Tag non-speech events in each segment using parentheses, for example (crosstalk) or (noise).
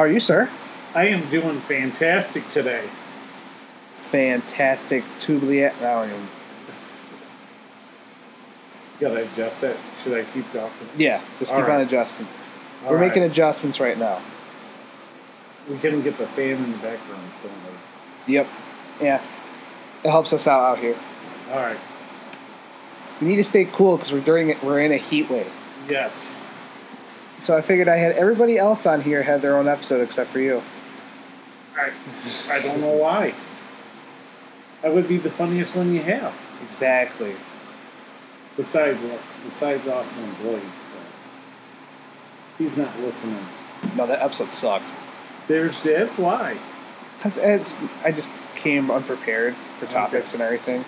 How are you, sir? I am doing fantastic today. Fantastic. I don't even. Gotta adjust it. Should I keep talking? Yeah, just All keep on right. adjusting. All We're making adjustments right now. We can get the fan in the background. Don't we? Yep. Yeah. It helps us out out here. All right. We need to stay cool because we're during it. We're in a heat wave. Yes. So I figured I had everybody else on here had their own episode except for you. I, I don't know why. That would be the funniest one you have. Exactly. Besides, uh, besides Austin and Blake. He's not listening. No, that episode sucked. There's Deb. Why? Cause it's I just came unprepared for Okay. topics and everything,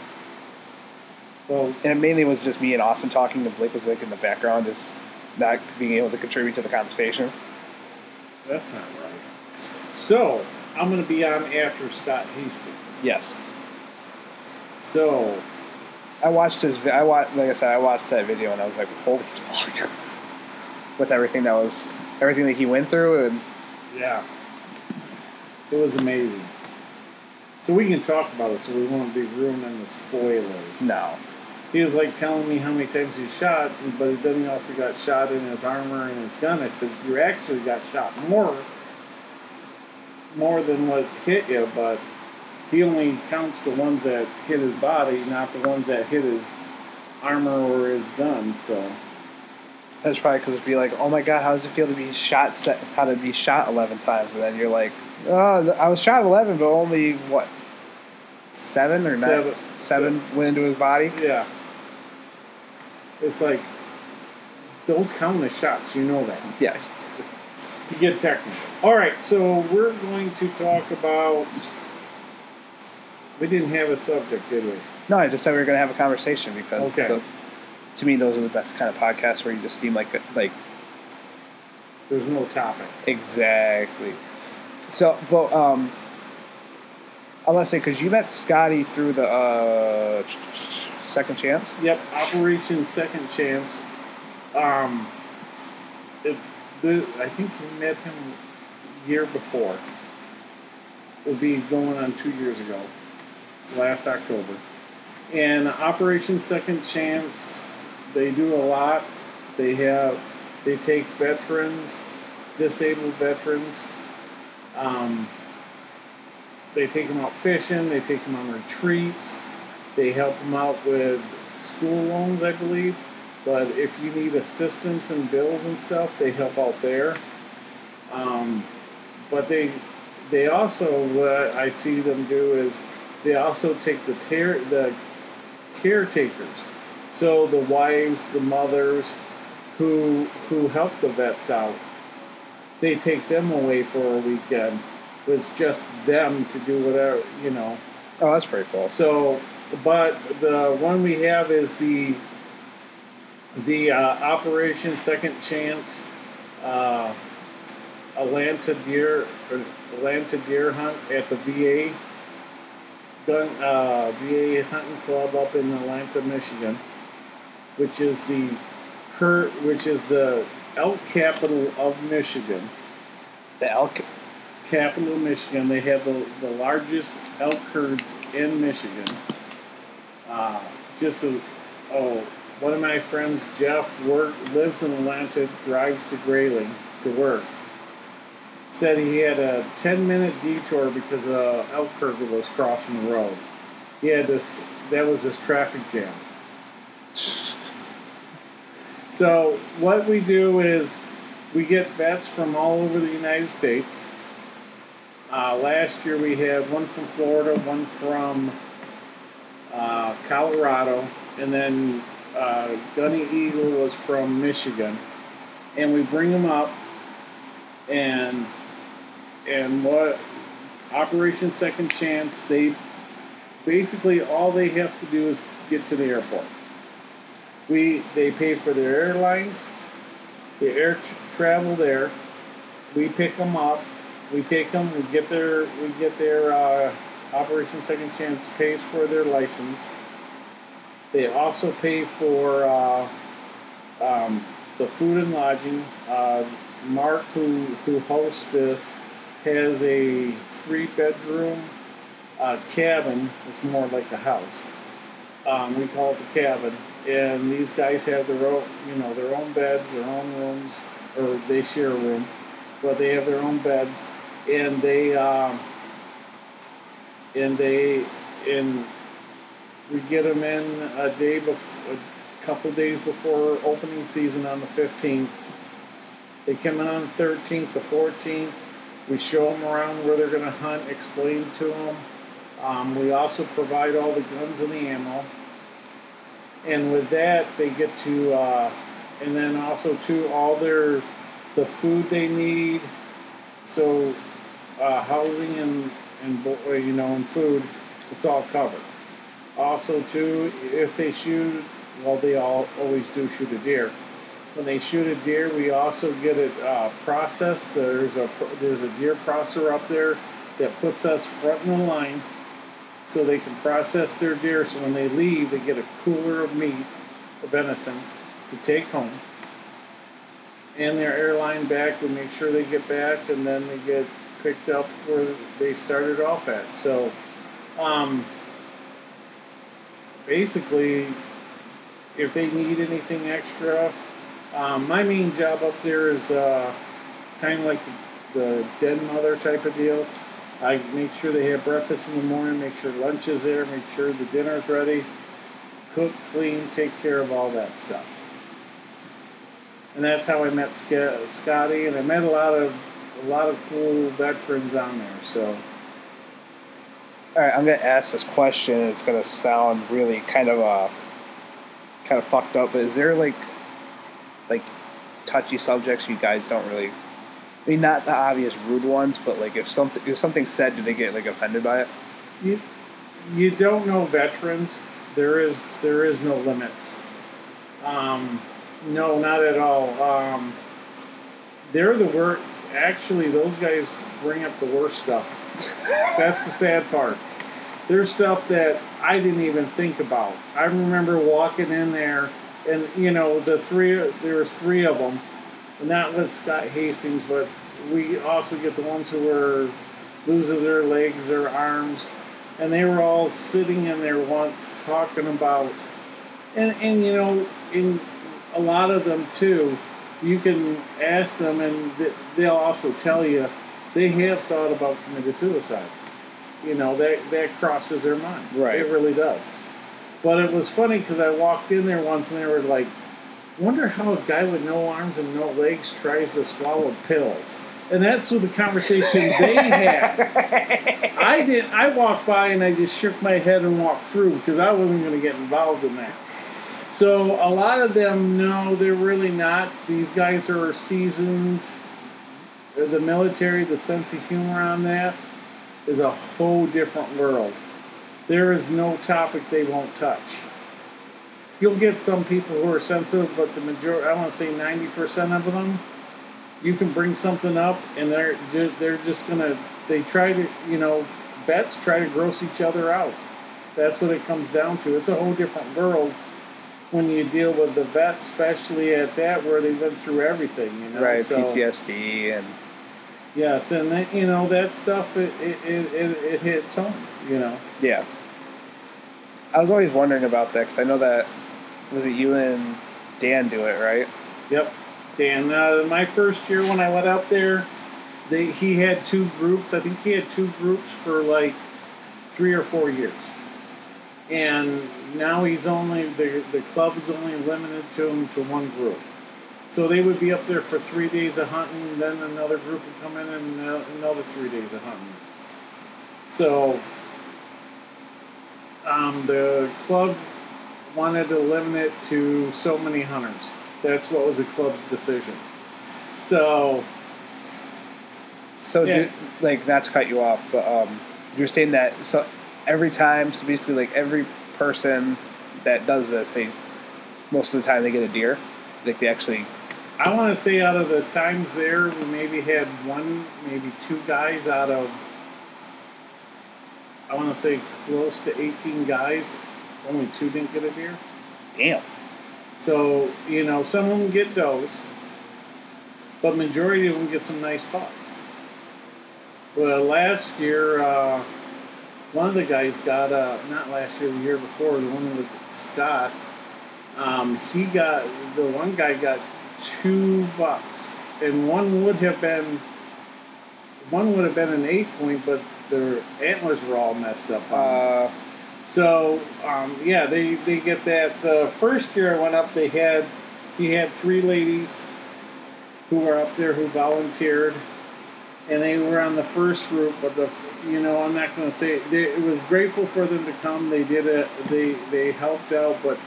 Well, and it mainly was just me and Austin talking. And Blake was like in the background, just not being able to contribute to the conversation. that's not right. So, I'm going to be on after Scott Hastings. Yes, So, I watched his. I watched, like I said, I watched that video and I was like, holy fuck, (laughs) with everything that was everything that he went through, and Yeah. It was amazing. So we can talk about it so we won't be ruining the spoilers. no, He was like telling me how many times he shot, but then he also got shot in his armor and his gun. I said, You actually got shot more more than what hit you, but he only counts the ones that hit his body, not the ones that hit his armor or his gun, so that's probably because it'd be like, oh my god, how does it feel to be shot? se- How to be shot eleven times, and then you're like, oh, I was shot eleven, but only what seven or Seven. nine, seven went into his body. Yeah. It's like those count as shots, you know that. Yes. To get technical. Alright, so we're going to talk about we didn't have a subject, did we? No, I just said we were going to have a conversation because Okay. the, to me those are the best kind of podcasts where you just seem like a- like There's no topic. exactly. So, but um, I want to say because you met Scotty through the uh, second chance. Yep, Operation Second Chance. Um it, the, I think we met him year before. It'll be going on two years ago, last October. And Operation Second Chance, they do a lot. They have, they take veterans, disabled veterans. Um, they take them out fishing. They take them on retreats. They help them out with school loans, I believe. But if you need assistance and bills and stuff, they help out there. Um, but they they also what I see them do is they also take the ter- the caretakers, so the wives, the mothers, who who help the vets out. They take them away for a weekend. It's just them to do whatever you know. Oh, that's pretty cool. So, but the one we have is the the uh, Operation Second Chance uh, Atlanta deer or Atlanta deer hunt at the VA gun uh, VA hunting club up in Atlanta, Michigan, which is the which is the elk capital of Michigan The elk. capital of Michigan. They have the, the largest elk herds in Michigan. Uh, just a, oh, one of my friends, Jeff, work lives in Atlanta, drives to Grayling to work. Said he had a 10 minute detour because a elk herd was crossing the road. He had this, that was this traffic jam. (laughs) So, what we do is we get vets from all over the United States. Uh, last year we had one from Florida, one from uh, Colorado, and then uh, Gunny Eagle was from Michigan. And we bring them up, and and what Operation Second Chance, they basically all they have to do is get to the airport. We they pay for their airlines, the air travel there. We pick them up. We take them. We get their we get their uh, Operation Second Chance pays for their license. They also pay for uh, um, the food and lodging. Uh, Mark, who who hosts this, has a three bedroom uh, cabin. It's more like a house. Um, we call it the cabin, and these guys have their own, you know, their own beds, their own rooms, or they share a room, but they have their own beds, and they um, and they and we get them in a day before, a couple days before opening season on the fifteenth. They come in on the 13th, the 14th. We show them around where they're going to hunt, explain to them. Um, we also provide all the guns and the ammo. And with that, they get to, uh, and then also to all their, the food they need. So, uh, housing and, and, you know, and food, it's all covered. Also, too, if they shoot, well, they all always do shoot a deer when they shoot a deer, we also get it uh, processed. There's a there's a deer processor up there that puts us front in the line, so they can process their deer. So when they leave, they get a cooler of meat, of venison, to take home. And their airline back, we make sure they get back, and then they get picked up where they started off at. So, um, basically, if they need anything extra, um, my main job up there is uh, kind of like the, the den mother type of deal. I make sure they have breakfast in the morning, make sure lunch is there, make sure the dinner's ready, cook, clean, take care of all that stuff. And that's how I met Scotty, and I met a lot of a lot of cool veterans on there. So, all right, I'm gonna ask this question. It's gonna sound really kind of uh, kind of fucked up, but is there like like touchy subjects you guys don't really I mean not the obvious rude ones, but like if something if something said, do they get like offended by it? You you don't know veterans. There is there is no limits. Um, no, not at all. Um, they're the worst. Actually, those guys bring up the worst stuff. That's the sad part. There's stuff that I didn't even think about. I remember walking in there and you know the three there was three of them, not with Scott Hastings, but we also get the ones who were losing their legs, their arms, and they were all sitting in there once talking about, and and you know in a lot of them too, you can ask them and they'll also tell you they have thought about committed suicide. You know that that crosses their mind. Right. It really does. But it was funny because I walked in there once and there was like, wonder how a guy with no arms and no legs tries to swallow pills. And that's what the conversation (laughs) they had. I did. I walked by and I just shook my head and walked through because I wasn't going to get involved in that. So a lot of them know they're really not. These guys are seasoned. Uh, the military, the sense of humor on that is a whole different world. There is no topic they won't touch. You'll get some people who are sensitive, but the majority, I want to say 90% of them, you can bring something up and they're they're just gonna they try to you know vets try to gross each other out. That's what it comes down to. It's a whole different world when you deal with the vets, especially at that where they went through everything. You know, right? So, PTSD and yes, and that, you know that stuff it it, it, it, it hits home. You know. Yeah. I was always wondering about that because I know that was it you and Dan do it, right? Yep, Dan. Uh, my first year when I went out there, they he had two groups. I think he had two groups for like three or four years, and now he's only the the club is only limited to him to one group. So they would be up there for three days of hunting, then another group would come in and uh, another three days of hunting. So um, the club wanted to limit it to so many hunters. That's what was the club's decision. So, so yeah. do, like not to cut you off, but um, you're saying that so every time, so basically like every person that does this, they most of the time they get a deer. Like they actually. I want to say out of the times there, we maybe had one, maybe two guys out of I want to say close to 18 guys. Only two didn't get a deer. Damn. So you know, some of them get does, but majority of them get some nice bucks. Well, last year, uh, one of the guys got uh, not last year, the year before, the one with Scott. Um, he got the one guy got two bucks, and one would have been one would have been an eight point, but their antlers were all messed up. Uh, So um, yeah, they, they get that. The first year I went up, they had he had three ladies who were up there who volunteered, and they were on the first group. But the you know I'm not going to say they, it was grateful for them to come. They did it. They they helped out, but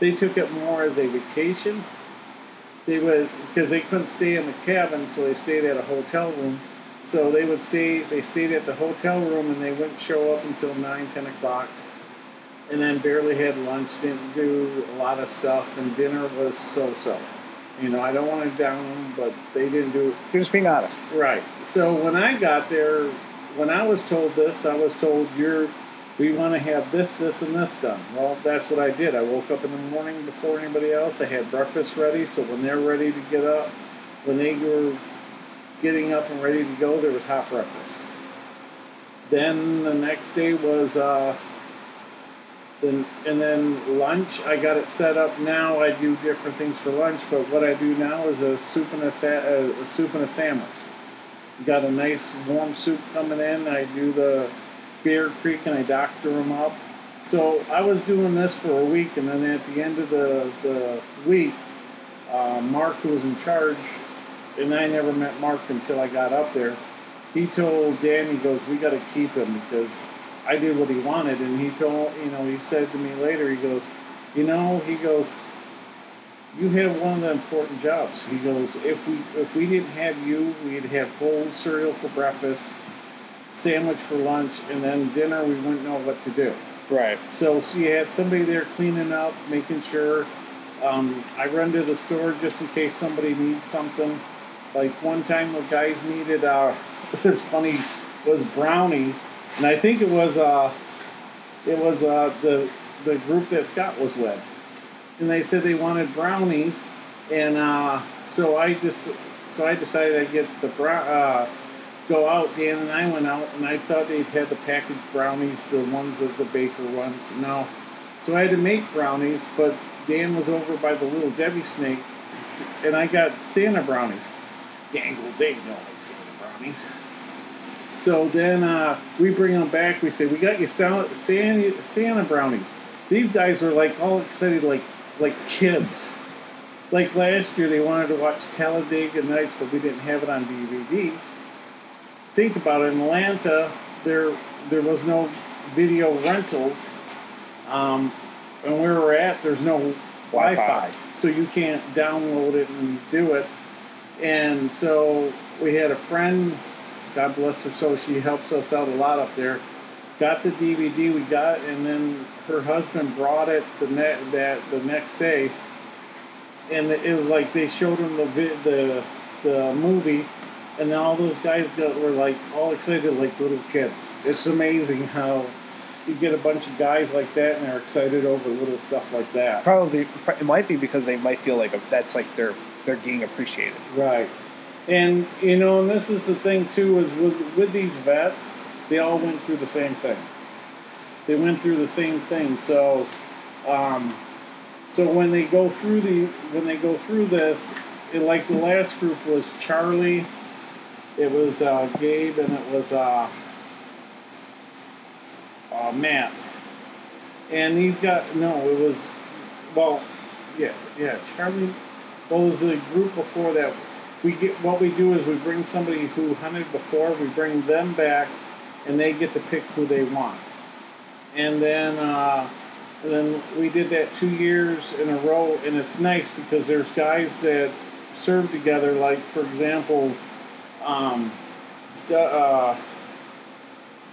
they took it more as a vacation. They would because they couldn't stay in the cabin, so they stayed at a hotel room. So they would stay. They stayed at the hotel room, and they wouldn't show up until nine, ten o'clock and then barely had lunch, didn't do a lot of stuff, and dinner was so so. You know, I don't want to down them, but they didn't do you're just being honest. right. So when I got there, when I was told this, I was told you're we want to have this, this, and this done. Well, that's what I did. I woke up in the morning before anybody else. I had breakfast ready, so when they're ready to get up, when they were getting up and ready to go, there was hot breakfast. Then the next day was uh, then and then lunch. I got it set up now. I do different things for lunch, but what I do now is a soup and a, sa- a, a soup and a sandwich. Got a nice warm soup coming in. I do the Bear Creek and I doctor them up. So I was doing this for a week, and then at the end of the the week, uh, Mark, who was in charge, and I never met Mark until I got up there. He told Dan, he goes, "We got to keep him because I did what he wanted." And he told, you know, he said to me later, he goes, "You know," he goes, "You have one of the important jobs." He goes, "If we if we didn't have you, we'd have cold cereal for breakfast, sandwich for lunch, and then dinner. We wouldn't know what to do." Right. So, so you had somebody there cleaning up, making sure. Um, I run to the store just in case somebody needs something. Like one time, the guys needed. Uh, (laughs) it's funny was brownies, and I think it was uh, it was uh, the the group that Scott was with, and they said they wanted brownies, and uh, so I just so I decided I'd get the brown. Uh, go out, Dan and I went out, and I thought they'd had the packaged brownies, the ones of the baker ones. No, so I had to make brownies, but Dan was over by the little Debbie snake, and I got Santa brownies. Dan goes, they don't like Santa brownies. So then uh, we bring them back. We say, we got you Santa, Santa brownies. These guys were like all excited, like like kids. Like last year, they wanted to watch Talladega Nights, but we didn't have it on DVD think about it, in Atlanta, there there was no video rentals, um, and where we're at, there's no Wi-Fi, Wi-Fi. so you can't download it and do it. And so we had a friend, God bless her so she helps us out a lot up there. Got the DVD we got, and then her husband brought it the ne- that the next day, and it was like they showed him the vi- the the movie, and then all those guys got, were like all excited like little kids. It's amazing how you get a bunch of guys like that and they're excited over little stuff like that. Probably, it might be because they might feel like that's like they're they're getting appreciated. Right. And you know, and this is the thing too is with with these vets, they all went through the same thing. They went through the same thing. So um, so when they go through the when they go through this, it, like the last group was Charlie, it was uh, Gabe, and it was uh, uh, Matt. And these got no, it was well, yeah, yeah, Charlie. Well, was the group before that. We get what we do is we bring somebody who hunted before. We bring them back, and they get to pick who they want. And then, uh, and then we did that two years in a row, and it's nice because there's guys that serve together. Like for example, um, Du- uh,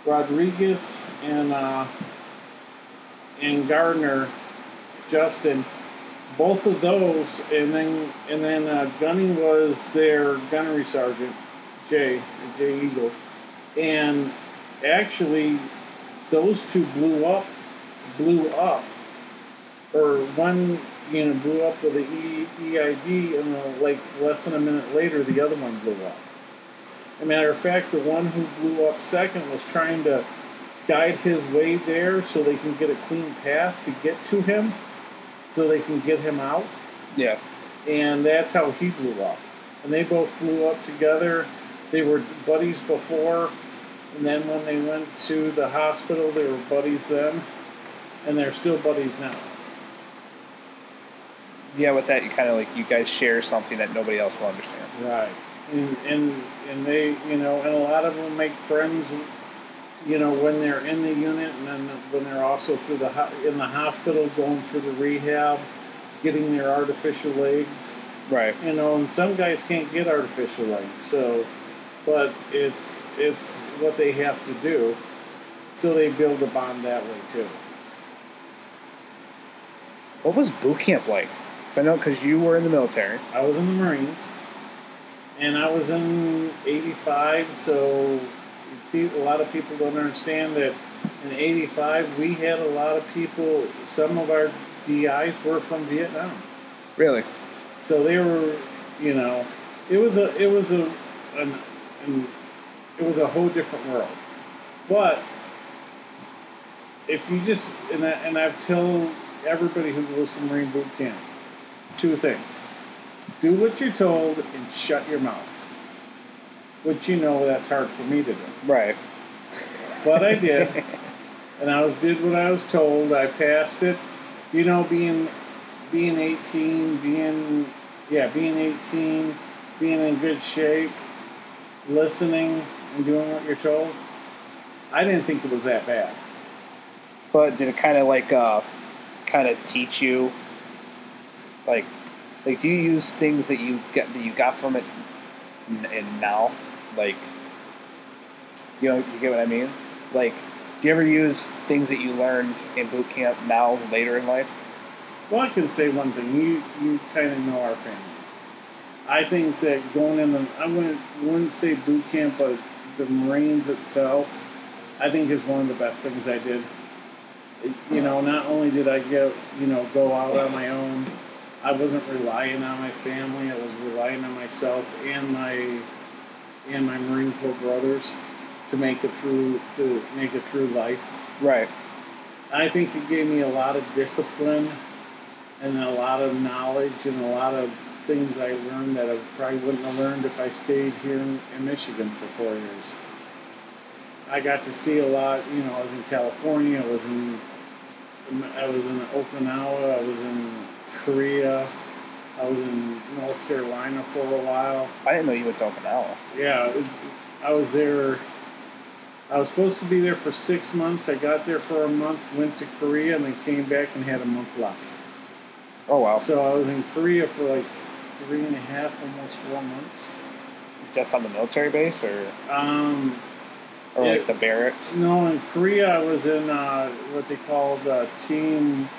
Rodriguez and uh, and Gardner, Justin, both of those, and then and then uh, was their gunnery sergeant, Jay Jay Eagle, and actually those two blew up, blew up, or one you know, blew up with the e, EID, and uh, like less than a minute later, the other one blew up. As a matter of fact, the one who blew up second was trying to guide his way there so they can get a clean path to get to him, so they can get him out, Yeah. and that's how he blew up. And they both blew up together. They were buddies before, and then when they went to the hospital, they were buddies then, and they're still buddies now. Yeah, with that, you kind of like you guys share something that nobody else will understand. Right. And, and and they you know and a lot of them make friends you know when they're in the unit and then when they're also through the ho- in the hospital going through the rehab getting their artificial legs Right. you know and some guys can't get artificial legs so but it's it's what they have to do so they build a bond that way too What was boot camp like? Because I know because you were in the military. I was in the Marines, and I was in '85. So a lot of people don't understand that in '85 we had a lot of people. Some of our DIs were from Vietnam, Really? so they were, you know, it was a it was a an, an it was a whole different world. But if you just and I, and I've told everybody who goes to Marine boot camp two things: do what you're told and shut your mouth. Which you know that's hard for me to do, Right. but I did, (laughs) and I was did what I was told. I passed it. You know, being being 18, being yeah, being 18, being in good shape, listening and doing what you're told. I didn't think it was that bad. But did it kind of like uh, kind of teach you, like, like do you use things that you get that you got from it, and now, like, you know, you get what I mean? Like, do you ever use things that you learned in boot camp now later in life? Well, I can say one thing. You you kind of know our family. I think that going in the I wouldn't wouldn't say boot camp, but the Marines itself, I think is one of the best things I did. You know, not only did I get you know go out on my own, I wasn't relying on my family. I was relying on myself and my and my Marine Corps brothers to make it through to make it through life. Right. I think it gave me a lot of discipline and a lot of knowledge and a lot of things I learned that I probably wouldn't have learned if I stayed here in, in Michigan for four years. I got to see a lot. You know, I was in California. I was in I was in Okinawa. I was in Korea. I was in North Carolina for a while. I didn't know you went to Okinawa. Yeah, I was there. I was supposed to be there for six months. I got there for a month, went to Korea, and then came back and had a month left. Oh wow. So I was in Korea for like three and a half, almost four months. Just on the military base, or Um, or Yeah. like the barracks? no, in Korea I was in uh, what they called uh, Team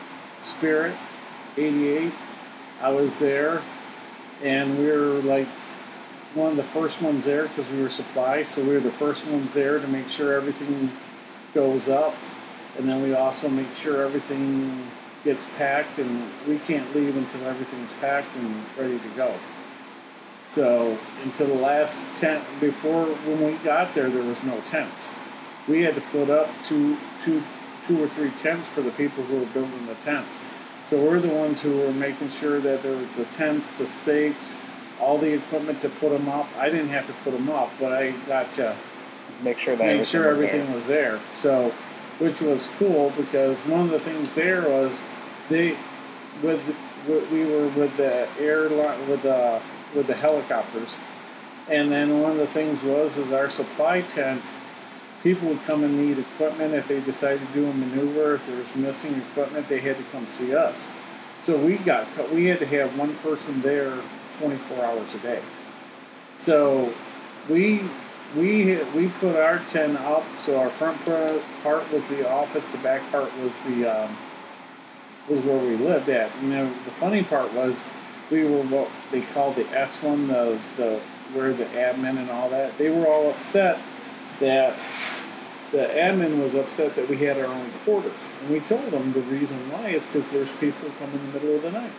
Spirit, '88. I was there, and we were like one of the first ones there because we were supply. So we were the first ones there to make sure everything goes up, and then we also make sure everything gets packed, and we can't leave until everything's packed and ready to go. So until the last tent before when we got there, there was no tents. We had to put up two, two, two or three tents for the people who were building the tents. So we're the ones who were making sure that there was the tents, the stakes, all the equipment to put them up. I didn't have to put them up, but I got to Make sure that make sure was there. everything was there. So, which was cool because one of the things there was they with, we were with the airline with the with the helicopters, and then one of the things was is our supply tent. People would come and need equipment if they decided to do a maneuver. If there was missing equipment, they had to come see us. So we got we had to have one person there 24 hours a day. So we we we put our tent up. So our front part was the office. The back part was the um, was where we lived at. You know, the funny part was we were what they called the S one, the the where the admin and all that. They were all upset that the admin was upset that we had our own quarters, and we told them the reason why is because there's people coming in the middle of the night.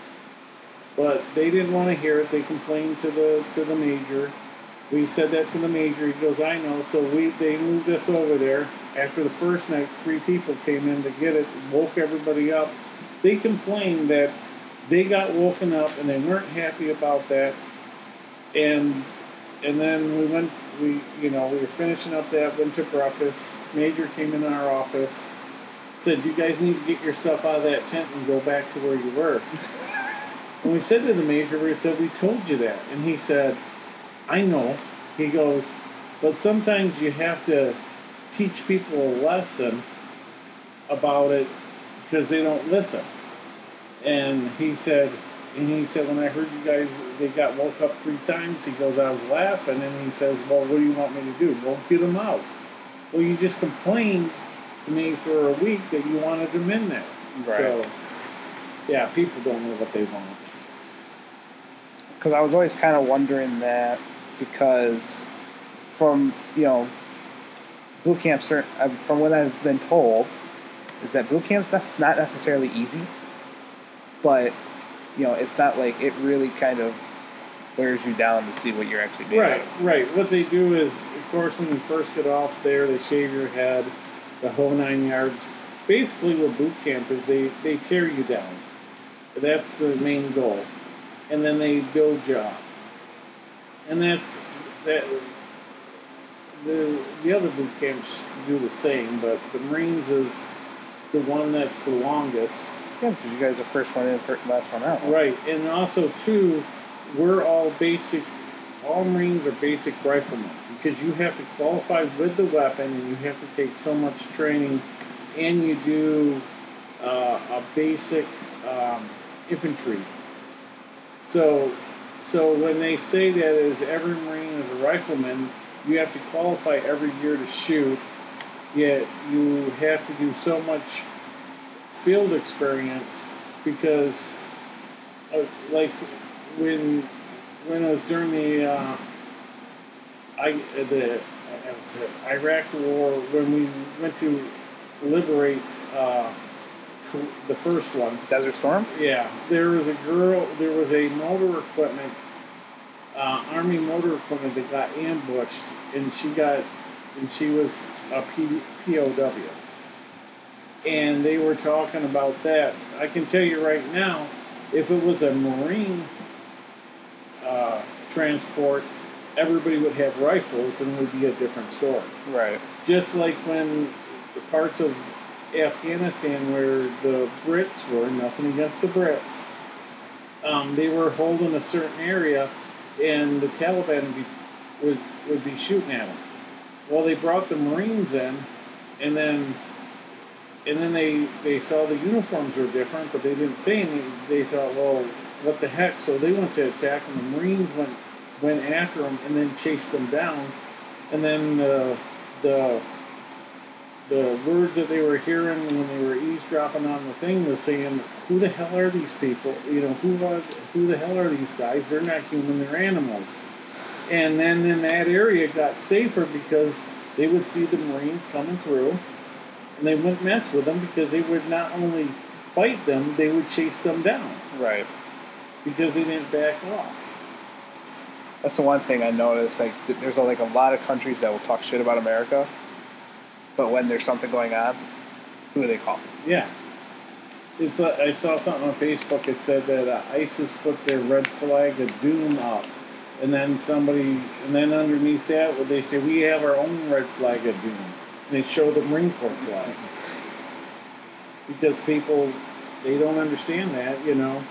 but they didn't want to hear it. They complained to the to the major. We said that to the major. He goes, "I know." So we they moved us over there. After the first night, three people came in to get it, woke everybody up. They complained that they got woken up and they weren't happy about that. And and then we went. We you know we were finishing up that. Went to breakfast. Major came in our office. Said, "You guys need to get your stuff out of that tent and go back to where you were." (laughs) And we said to the major, we said, we told you that. And he said, I know. He goes, but sometimes you have to teach people a lesson about it because they don't listen. And he said, and he said, when I heard you guys, they got woke up three times, he goes, I was laughing. And then he says, well, what do you want me to do? Well, get them out. Well, you just complained to me for a week that you wanted them in there. Right. So, yeah, people don't know what they want. because I was always kind of wondering that because from you know boot camps are uh, from what I've been told is that boot camps that's not necessarily easy, but you know it's not like it really kind of wears you down to see what you're actually doing. Right, right. What they do is, of course, when you first get off there, they shave your head, the whole nine yards. Basically, what boot camp is, they, they tear you down. That's the main goal. And then they build you up. And that's that. The the other boot camps do the same, but the Marines is the one that's the longest. Yeah, because you guys are first one in, first, last one out. Right, and also too, we're all basic. All Marines are basic riflemen because you have to qualify with the weapon, and you have to take so much training, and you do uh, a basic um, infantry. So, so when they say that is every Marine is a rifleman, you have to qualify every year to shoot. Yet you have to do so much field experience because, uh, like, when when it was during the uh, I uh, the uh, Iraq War when we went to liberate uh, the first one. Desert Storm. Yeah, there was a girl. There was a motor equipment, uh, army motor equipment that got ambushed, and she got, and she was a P, POW. And they were talking about that. I can tell you right now, if it was a Marine uh, transport, everybody would have rifles, and it would be a different story Right. just like when the parts of Afghanistan where the Brits were, nothing against the Brits, um, they were holding a certain area, and the Taliban would be, would, would be shooting at them. Well, they brought the Marines in, and then and then they, they saw the uniforms were different, but they didn't say anything. They thought, well, what the heck? So they went to attack, and the Marines went went after them and then chased them down. And then uh, the the words that they were hearing when they were eavesdropping on the thing was saying, "Who the hell are these people? You know, who are, who the hell are these guys? They're not human. They're animals." And then in that area got safer because they would see the Marines coming through, and they wouldn't mess with them because they would not only fight them, they would chase them down Right. because they didn't back off. That's the one thing I noticed. Like, th- there's like a lot of countries that will talk shit about America, but when there's something going on, who do they call? Yeah. It's uh, I saw something on Facebook. It said that uh, ISIS put their red flag of doom up, and then somebody, and then underneath that, well, they say we have our own red flag of doom, and they show the Marine Corps flag because people they don't understand that, you know.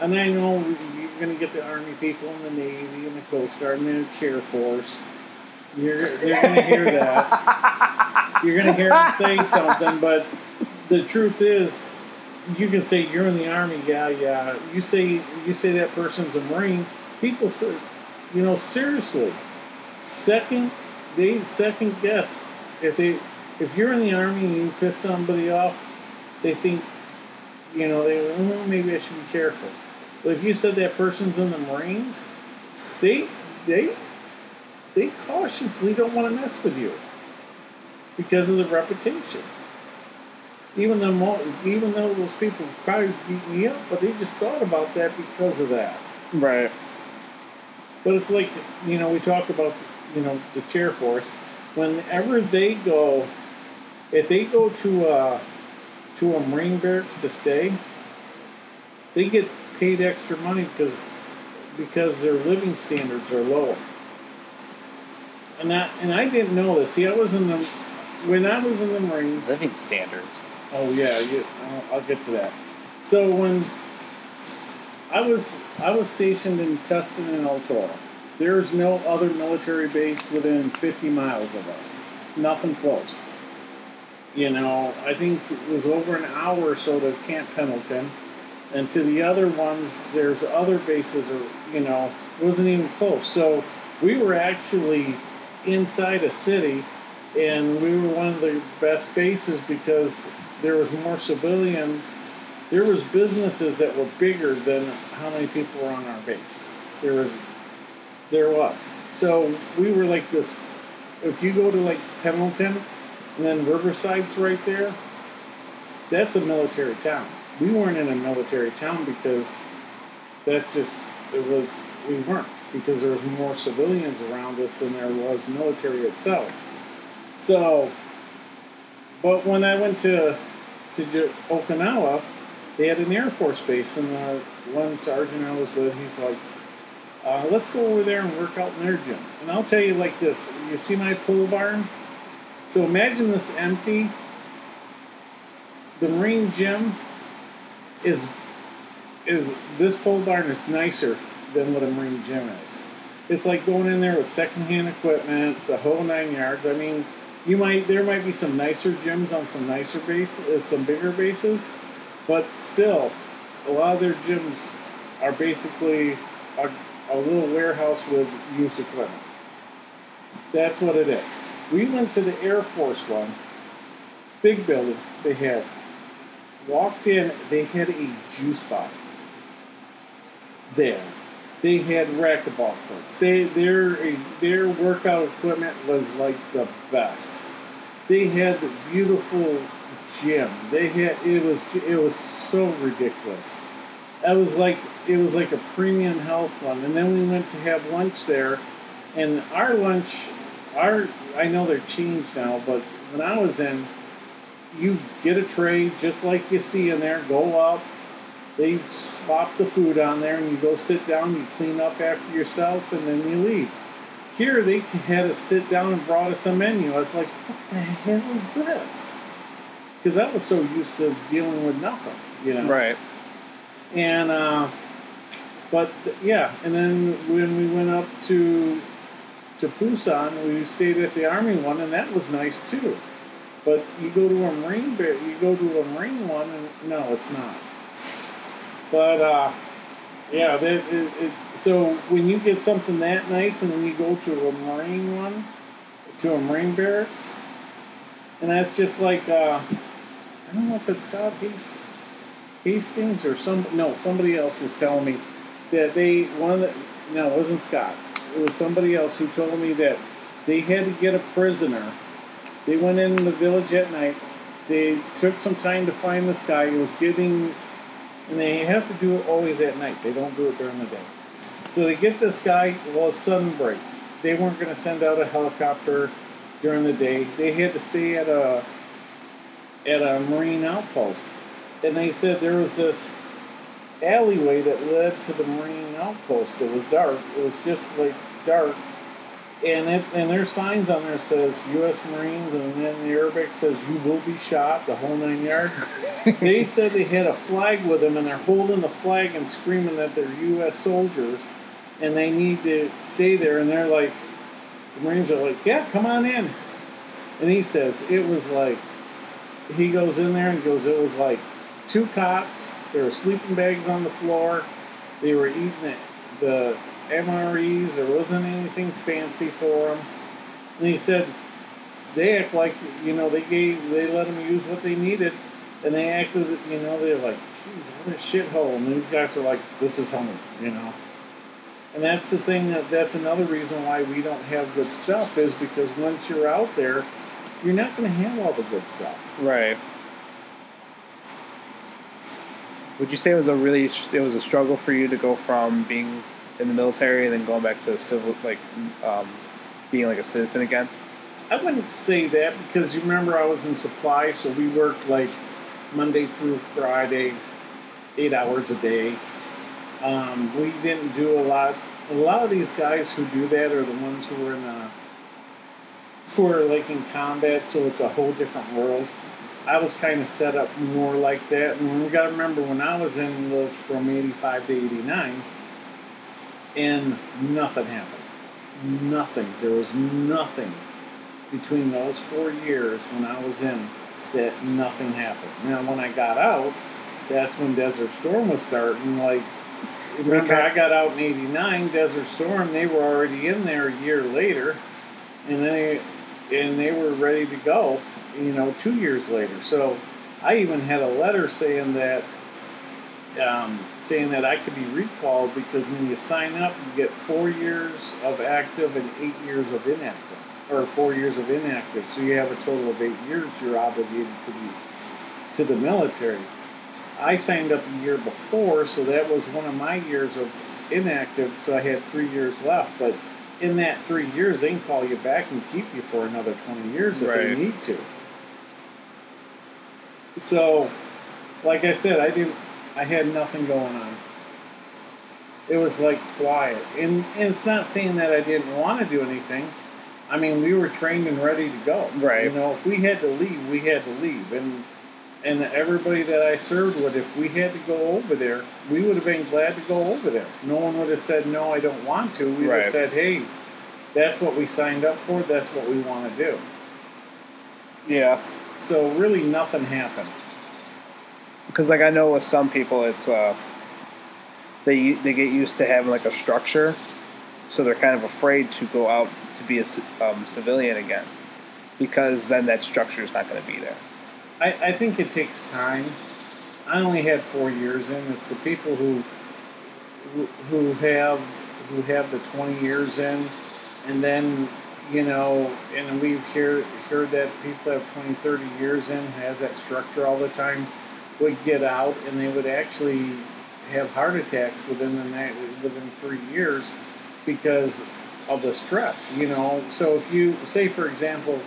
And I know you're going to get the Army people and the Navy and the Coast Guard and the Chair Force. You're they're going to hear that. (laughs) You're going to hear them say something, but the truth is, you can say you're in the army, yeah, yeah. You say you say that person's a marine. People say, you know, seriously, second they second guess if they if you're in the army and you piss somebody off, they think, you know, they oh, maybe I should be careful. But if you said that person's in the Marines, they they they cautiously don't want to mess with you because of the reputation. even though even though those people probably beat me up, but they just thought about that because of that. Right. But it's like you know we talk about you know the chair force. Whenever they go, if they go to a to a marine barracks to stay, they get paid extra money because because their living standards are lower. And I and I didn't know this. See, I was in the when I was in the Marines. Living standards. Oh yeah, you, I'll, I'll get to that. So when I was I was stationed in Tustin and El Toro, there's no other military base within 50 miles of us. Nothing close. You know, I think it was over an hour or so to Camp Pendleton, and to the other ones, there's other bases, or you know, wasn't even close. So we were actually inside a city, and we were one of the best bases because there was more civilians. There was businesses that were bigger than how many people were on our base. There was, there was. So we were like this. If you go to like Pendleton, and then Riverside's right there, that's a military town. We weren't in a military town because that's just it was we weren't because there was more civilians around us than there was military itself. So, but when I went to to Okinawa, they had an Air Force base, and the one sergeant I was with, he's like, uh, "Let's go over there and work out in their gym." And I'll tell you like this: you see my pool barn? So imagine this empty. The Marine gym is is this pole barn is nicer than what a Marine gym is. It's like going in there with secondhand equipment, the whole nine yards. I mean, you might there might be some nicer gyms on some nicer base, uh, some bigger bases, but still, a lot of their gyms are basically a, a little warehouse with used equipment. That's what it is. We went to the Air Force one, big building. They had walked in. They had a juice bar there. They had racquetball courts. They their their workout equipment was like the best. They had the beautiful gym. They had it was it was so ridiculous. That was like it was like a premium health one. And then we went to have lunch there, and our lunch, our I know they're changed now, but when I was in, you get a tray just like you see in there. Go up, they swap the food on there, and you go sit down. You clean up after yourself, and then you leave. Here they had us sit down and brought us a menu. I was like, what the hell is this? Because I was so used to dealing with nothing, you know. Right. And uh, but yeah, and then when we went up to to Busan, we stayed at the army one, and that was nice too. But you go to a marine you go to a marine one, and no, it's not. But uh, yeah, that it, it, so when you get something that nice, and then you go to a marine one, to a marine barracks, and that's just like uh, I don't know if it's Scott Hastings. Or some no somebody else was telling me that they one of the no it wasn't Scott. It was somebody else who told me that they had to get a prisoner. They went in the village at night. They took some time to find this guy who was getting and they have to do it always at night. They don't do it during the day. So they get this guy well sudden break they weren't going to send out a helicopter during the day. They had to stay at a at a marine outpost and they said there was this alleyway that led to the marine outpost. It was dark. It was just like dark, and it and their signs on there says U.S. Marines, and then the Arabic says you will be shot. The whole nine yards. (laughs) they said they had a flag with them, and they're holding the flag and screaming that they're U.S. soldiers, and they need to stay there. And they're like, the Marines are like, yeah, come on in. And he says it was like, he goes in there and goes, it was like two cots. There were sleeping bags on the floor. They were eating it. The MREs. There wasn't anything fancy for them. And he said they act like you know they gave they let them use what they needed, and they acted you know they're like, geez, what a shithole. And these guys are like, this is home, you know. And that's the thing that that's another reason why we don't have good stuff is because once you're out there, you're not going to have all the good stuff. Right. Would you say it was a really it was a struggle for you to go from being in the military and then going back to civil like um, being like a citizen again? I wouldn't say that because you remember I was in supply, so we worked like Monday through Friday, eight hours a day. Um, we didn't do a lot. A lot of these guys who do that are the ones who are in a, who are like in combat, so it's a whole different world. I was kind of set up more like that, and we got to remember when I was in was from '85 to '89, and nothing happened. Nothing. There was nothing between those four years when I was in that nothing happened. Now, when I got out, that's when Desert Storm was starting. Like, remember, I got out in '89. Desert Storm, they were already in there a year later, and they and they were ready to go. You know, two years later. So, I even had a letter saying that. Um, saying that I could be recalled because when you sign up, you get four years of active and eight years of inactive or four years of inactive. So you have a total of eight years you're obligated to the to the military. I signed up a year before, so that was one of my years of inactive. So I had three years left, but in that three years, they can call you back and keep you for another twenty years if Right. they need to. So, like I said, I didn't. I had nothing going on. It was like quiet, and, and it's not saying that I didn't want to do anything. I mean, we were trained and ready to go. Right. You know, if we had to leave, we had to leave, and and everybody that I served with, if we had to go over there, we would have been glad to go over there. No one would have said no, I don't want to. We would Right. have said, hey, that's what we signed up for. That's what we want to do. Yeah, So really, nothing happened. because like I know with some people, it's uh, they they get used to having like a structure, so they're kind of afraid to go out to be a um, civilian again, because then that structure is not going to be there. I, I think it takes time. I only had four years in. It's the people who who, have who have the twenty years in, and then you know, and we've heard heard that people have 20, 30 years in has that structure all the time would get out and they would actually have heart attacks within the night within three years because of the stress. You know, so if you say, for example,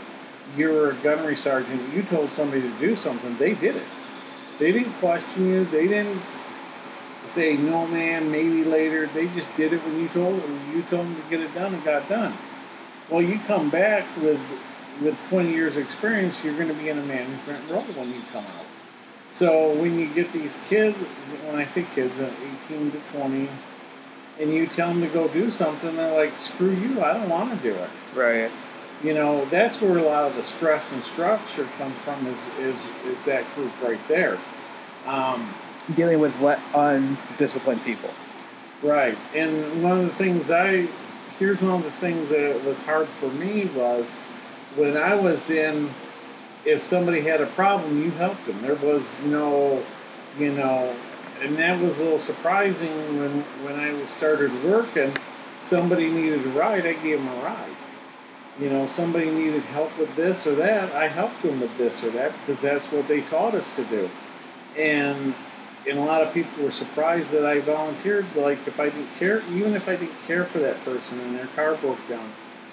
you're a gunnery sergeant, you told somebody to do something, they did it. They didn't question you. They didn't say no, man, maybe later. They just did it when you told them. You told them to get it done, and got done. Well, you come back with with 20 years experience, you're going to be in a management role when you come out. So when you get these kids, when I say kids, uh, 18 to 20, and you tell them to go do something, they're like, "Screw you! I don't want to do it." Right. You know, that's where a lot of the stress and structure comes from. Is is is that group right there? Um, Dealing with le- undisciplined people. Right. And one of the things I here's one of the things that was hard for me was when I was in if somebody had a problem, you helped them. There was no, you know, and that was a little surprising when when I started working. Somebody needed a ride, I gave them a ride. You know, somebody needed help with this or that, I helped them with this or that because that's what they taught us to do. And and a lot of people were surprised that I volunteered. Like if I didn't care, even if I didn't care for that person and their car broke down,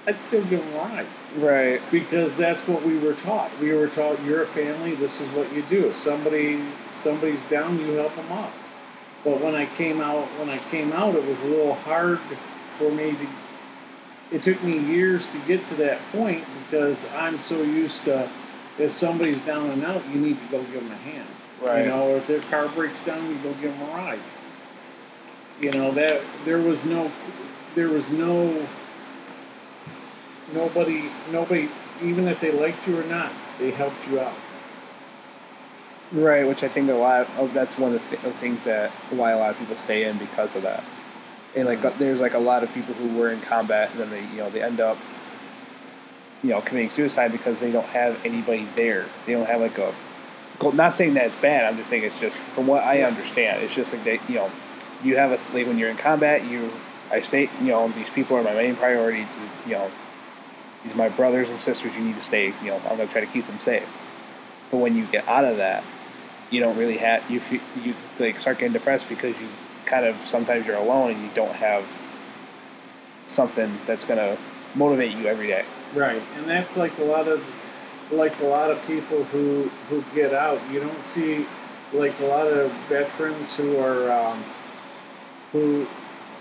I'd still give them a ride Right. because that's what we were taught. We were taught you're a family. This is what you do. If somebody somebody's down, you help them up. But when I came out, when I came out, it was a little hard for me to. It took me years to get to that point because I'm so used to if somebody's down and out, you need to go give them a hand. Right. You know, or if their car breaks down, you go give them a ride. You know that there was no, there was no. Nobody, nobody, even if they liked you or not, they helped you out. Right, which I think a lot of that's one of the th- things that why a lot of people stay in because of that. And like, there's like a lot of people who were in combat and then they, you know, they end up, you know, committing suicide because they don't have anybody there. They don't have like a. Not saying that it's bad. I'm just saying it's just from what I understand. It's just like they, you know, you have a like when you're in combat, you, I say, you know, these people are my main priority. To you know, these are my brothers and sisters. You need to stay. You know, I'm gonna try to keep them safe. But when you get out of that, you don't really have you you like start getting depressed because you kind of sometimes you're alone and you don't have something that's gonna motivate you every day. Right, and that's like a lot of like a lot of people who who get out. You don't see like a lot of veterans who are um, who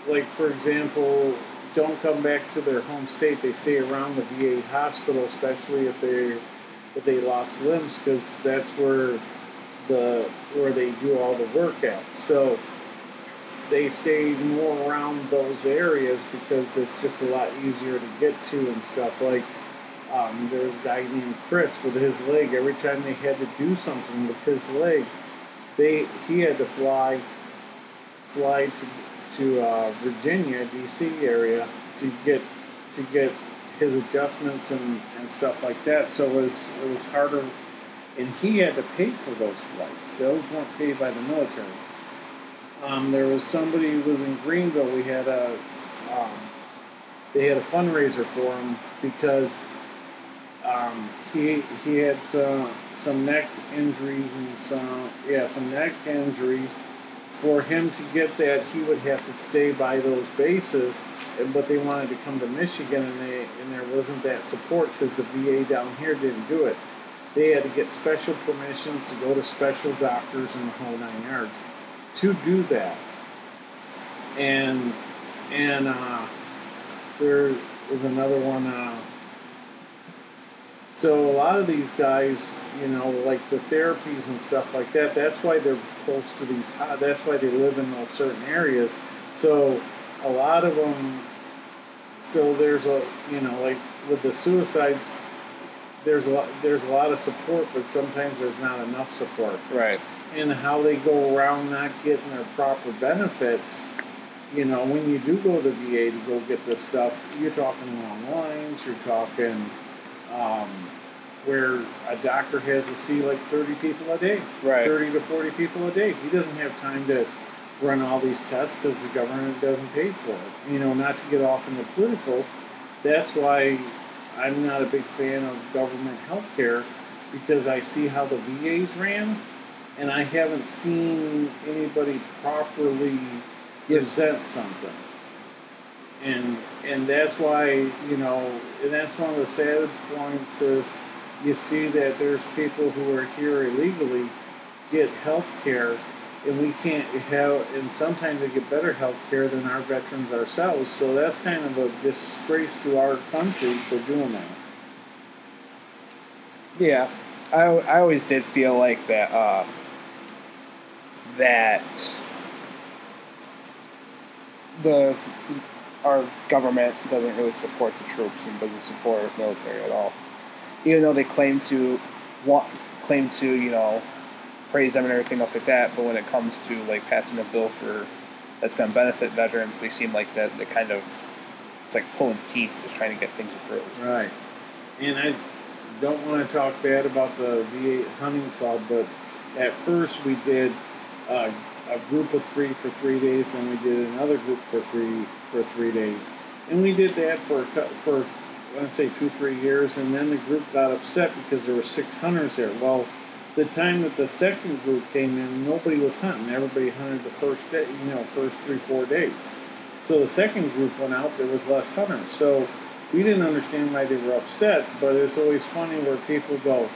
like for example don't come back to their home state. They stay around the VA hospital, especially if they if they lost limbs, because that's where the where they do all the work at. So they stay more around those areas because it's just a lot easier to get to and stuff. Like um, there was a guy named Chris with his leg. Every time they had to do something with his leg, they he had to fly fly to to uh, Virginia, D.C. area to get to get his adjustments and, and stuff like that. So it was it was harder, and he had to pay for those flights. Those weren't paid by the military. Um, there was somebody who was in Greenville. We had a um, they had a fundraiser for him because um, he he had some some neck injuries and some yeah some neck injuries. For him to get that, he would have to stay by those bases. But they wanted to come to Michigan, and they and there wasn't that support because the VA down here didn't do it. They had to get special permissions to go to special doctors in the whole nine yards to do that. And and uh, there was another one. Uh, so a lot of these guys, you know, like the therapies and stuff like that. That's why they're close to these. That's why they live in those certain areas. So a lot of them. So there's a you know like with the suicides, there's a lot there's a lot of support, but sometimes there's not enough support Right. And how they go around not getting their proper benefits. You know, when you do go to the VA to go get this stuff, you're talking long lines. You're talking um, where a doctor has to see like 30 people a day, Right. 30 to 40 people a day. He doesn't have time to run all these tests because the government doesn't pay for it. You know, not to get off into political, that's why I'm not a big fan of government health care because I see how the VAs ran and I haven't seen anybody properly present something. And and that's why, you know, and that's one of the sad points is you see that there's people who are here illegally get health care and we can't have and sometimes they get better health care than our veterans ourselves. So that's kind of a disgrace to our country for doing that. Yeah, I, I always did feel like that uh, that the our government doesn't really support the troops and doesn't support military at all, even though they claim to want claim to you know praise them and everything else like that. But when it comes to like passing a bill for that's going to benefit veterans, they seem like that they kind of it's like pulling teeth, just trying to get things approved. Right. And I don't want to talk bad about the VA hunting club, but at first we did a group of three for three days, then we did another group for three for three days, and we did that for for I'd say two three years, and then the group got upset because there were six hunters there. Well, the time that the second group came in, nobody was hunting. Everybody hunted the first day, you know, first three four days. So the second group went out, there was less hunters. So we didn't understand why they were upset, but it's always funny where people go,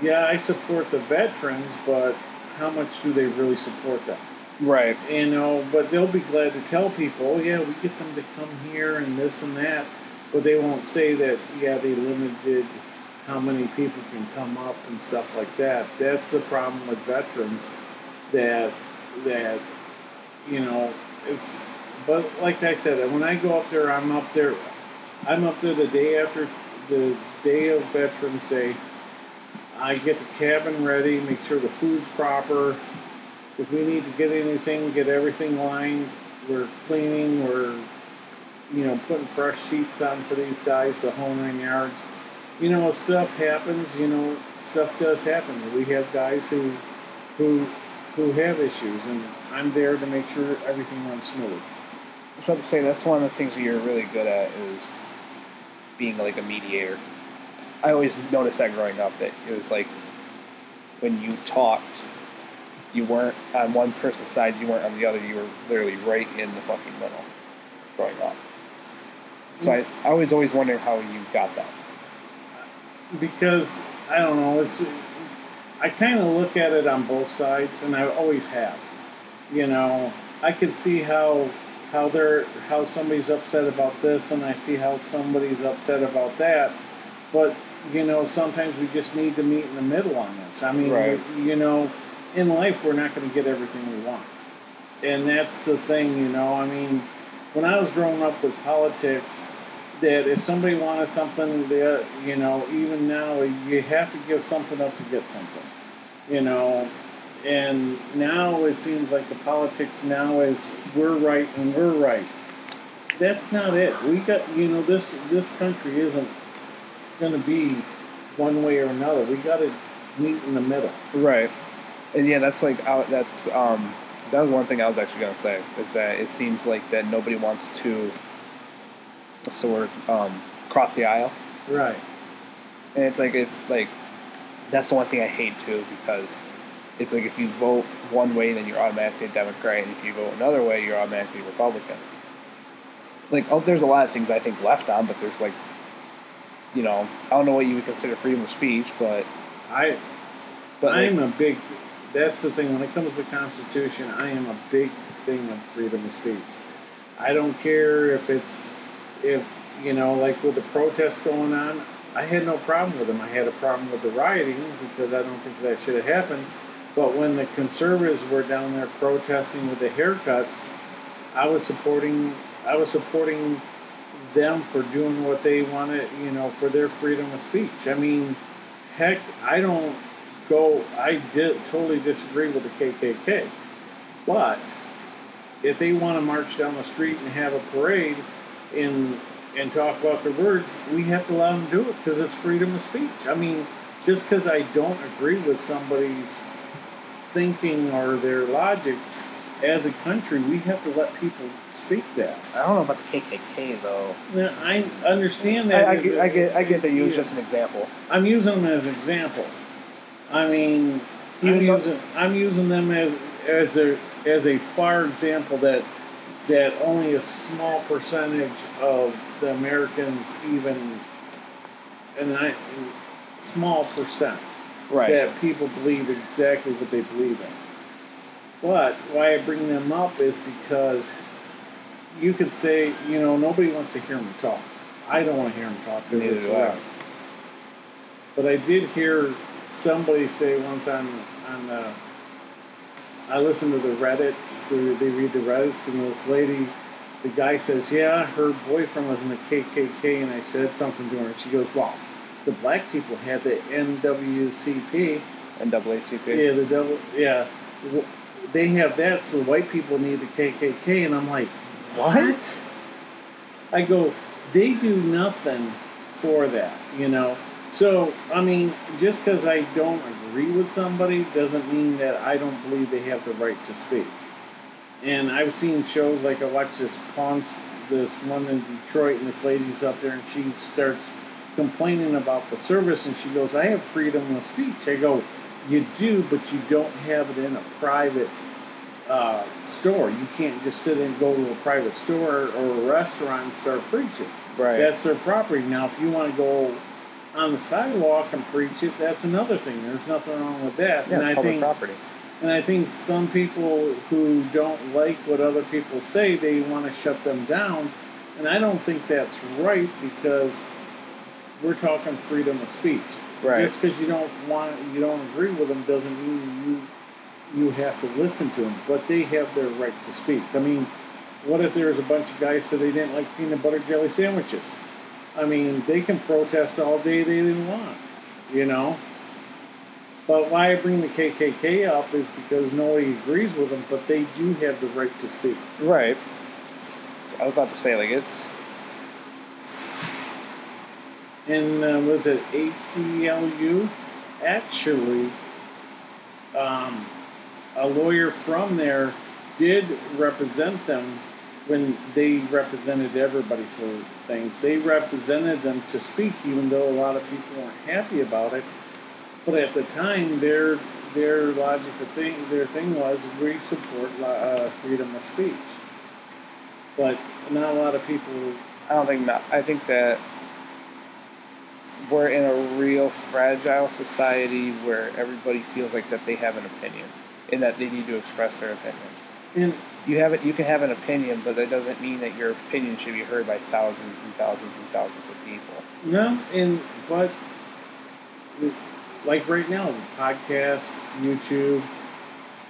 Yeah, I support the veterans, but how much do they really support them? Right. You know, but they'll be glad to tell people, oh, yeah, we get them to come here and this and that, but they won't say that, yeah, they limited how many people can come up and stuff like that. That's the problem with veterans that, that, you know, it's, but like I said, when I go up there, I'm up there, I'm up there the day after the day of Veterans Day. I get the cabin ready, make sure the food's proper. If we need to get anything, get everything lined. We're cleaning. We're, you know, putting fresh sheets on for these guys, the whole nine yards. You know, stuff happens. You know, stuff does happen. We have guys who, who, who have issues, and I'm there to make sure everything runs smooth. I was about to say that's one of the things that you're really good at is being like a mediator. I always noticed that growing up that it was like when you talked you weren't on one person's side, you weren't on the other. You were literally right in the fucking middle growing up. So I, I was always wondering how you got that. because I don't know. It's I kind of look at it on both sides, and I always have. You know, I can see how how they're how somebody's upset about this, and I see how somebody's upset about that. But you know, sometimes we just need to meet in the middle on this. I mean, Right. you know, in life we're not going to get everything we want, and that's the thing. You know, I mean, when I was growing up with politics, that if somebody wanted something, that you know, even now you have to give something up to get something. You know, and now it seems like the politics now is we're right and we're right. That's not it. We got you know this this country isn't going to be one way or another. We got to meet in the middle. Right. And yeah, that's like that's um that was one thing I was actually gonna say is that it seems like that nobody wants to word um cross the aisle, Right. and it's like if like that's the one thing I hate too because it's like if you vote one way then you're automatically a Democrat and if you vote another way you're automatically Republican. Like oh, there's a lot of things I think left on, but there's like you know I don't know what you would consider freedom of speech, but I but I'm a big. That's the thing. When it comes to the Constitution, I am a big thing of freedom of speech. I don't care if it's if you know, like with the protests going on. I had no problem with them. I had a problem with the rioting because I don't think that should have happened. But when the conservatives were down there protesting with the haircuts, I was supporting. I was supporting them for doing what they want to, You know, for their freedom of speech. I mean, heck, I don't go. I did totally disagree with the KKK, but if they want to march down the street and have a parade and and talk about their words, we have to allow them to do it because it's freedom of speech. I mean, just because I don't agree with somebody's thinking or their logic, as a country, we have to let people speak that. I don't know about the KKK though. Now, I understand that. I, get, I get I get that you was just an example. I'm using them as an example. I mean, Even I'm, though- using, I'm using them as as a as a far example that that only a small percentage of the Americans even and I small percent Right. that people believe exactly what they believe in. But why I bring them up is because you could say, you know, nobody wants to hear them talk. I don't want to hear him talk because it's loud. But I did hear somebody say once on on uh, I listened to the Reddits. They, they read the Reddits, and this lady, the guy says, "Yeah, her boyfriend was in the KKK," and I said something to her, and she goes, "Well, the black people had the NWCP." NAACP. Yeah, the devil. Yeah, they have that, so white people need the KKK, and I'm like, what? I go, they do nothing for that, you know. So I mean, just because I don't agree with somebody doesn't mean that I don't believe they have the right to speak. And I've seen shows like this Ponce, this one in Detroit, and this lady's up there, and she starts complaining about the service, and she goes, "I have freedom of speech." I go, "You do, but you don't have it in a private uh, store. You can't just sit and go to a private store or a restaurant and start preaching. Right. That's their property. Now, if you want to go on the sidewalk and preach it, that's another thing. There's nothing wrong with that. yeah, and it's I public think property. and I think some people who don't like what other people say, they want to shut them down. And I don't think that's right because we're talking freedom of speech. Right. Just because you don't want, you don't agree with them, doesn't mean you you have to listen to them. But they have their right to speak. I mean, what if there's a bunch of guys said they didn't like peanut butter jelly sandwiches? I mean, they can protest all day they didn't want, you know. But why I bring the KKK up is because nobody agrees with them, but they do have the right to speak. Right. So I was about to say like it's And uh, was it ACLU? Actually, um, a lawyer from there did represent them when they represented everybody for things. They represented them to speak, even though a lot of people weren't happy about it. But at the time, their their logical thing, their thing was we support uh, freedom of speech, but not a lot of people. I don't think not. I think that we're in a real fragile society where everybody feels like that they have an opinion and that they need to express their opinion. And You have it. You can have an opinion, but that doesn't mean that your opinion should be heard by thousands and thousands and thousands of people. no, and but like right now, podcasts, YouTube,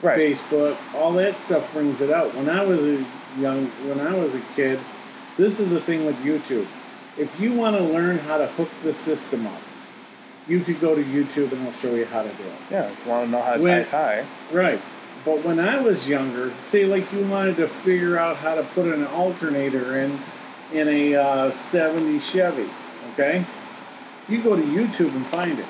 right. Facebook, all that stuff brings it out. When I was a young, when I was a kid, this is the thing with YouTube. If you want to learn how to hook the system up, you could go to YouTube and they'll show you how to do it. Yeah, if you want to know how to When- tie a tie. Right. But when I was younger, say like you wanted to figure out how to put an alternator in in a uh, 70 Chevy, okay? You go to YouTube and find it.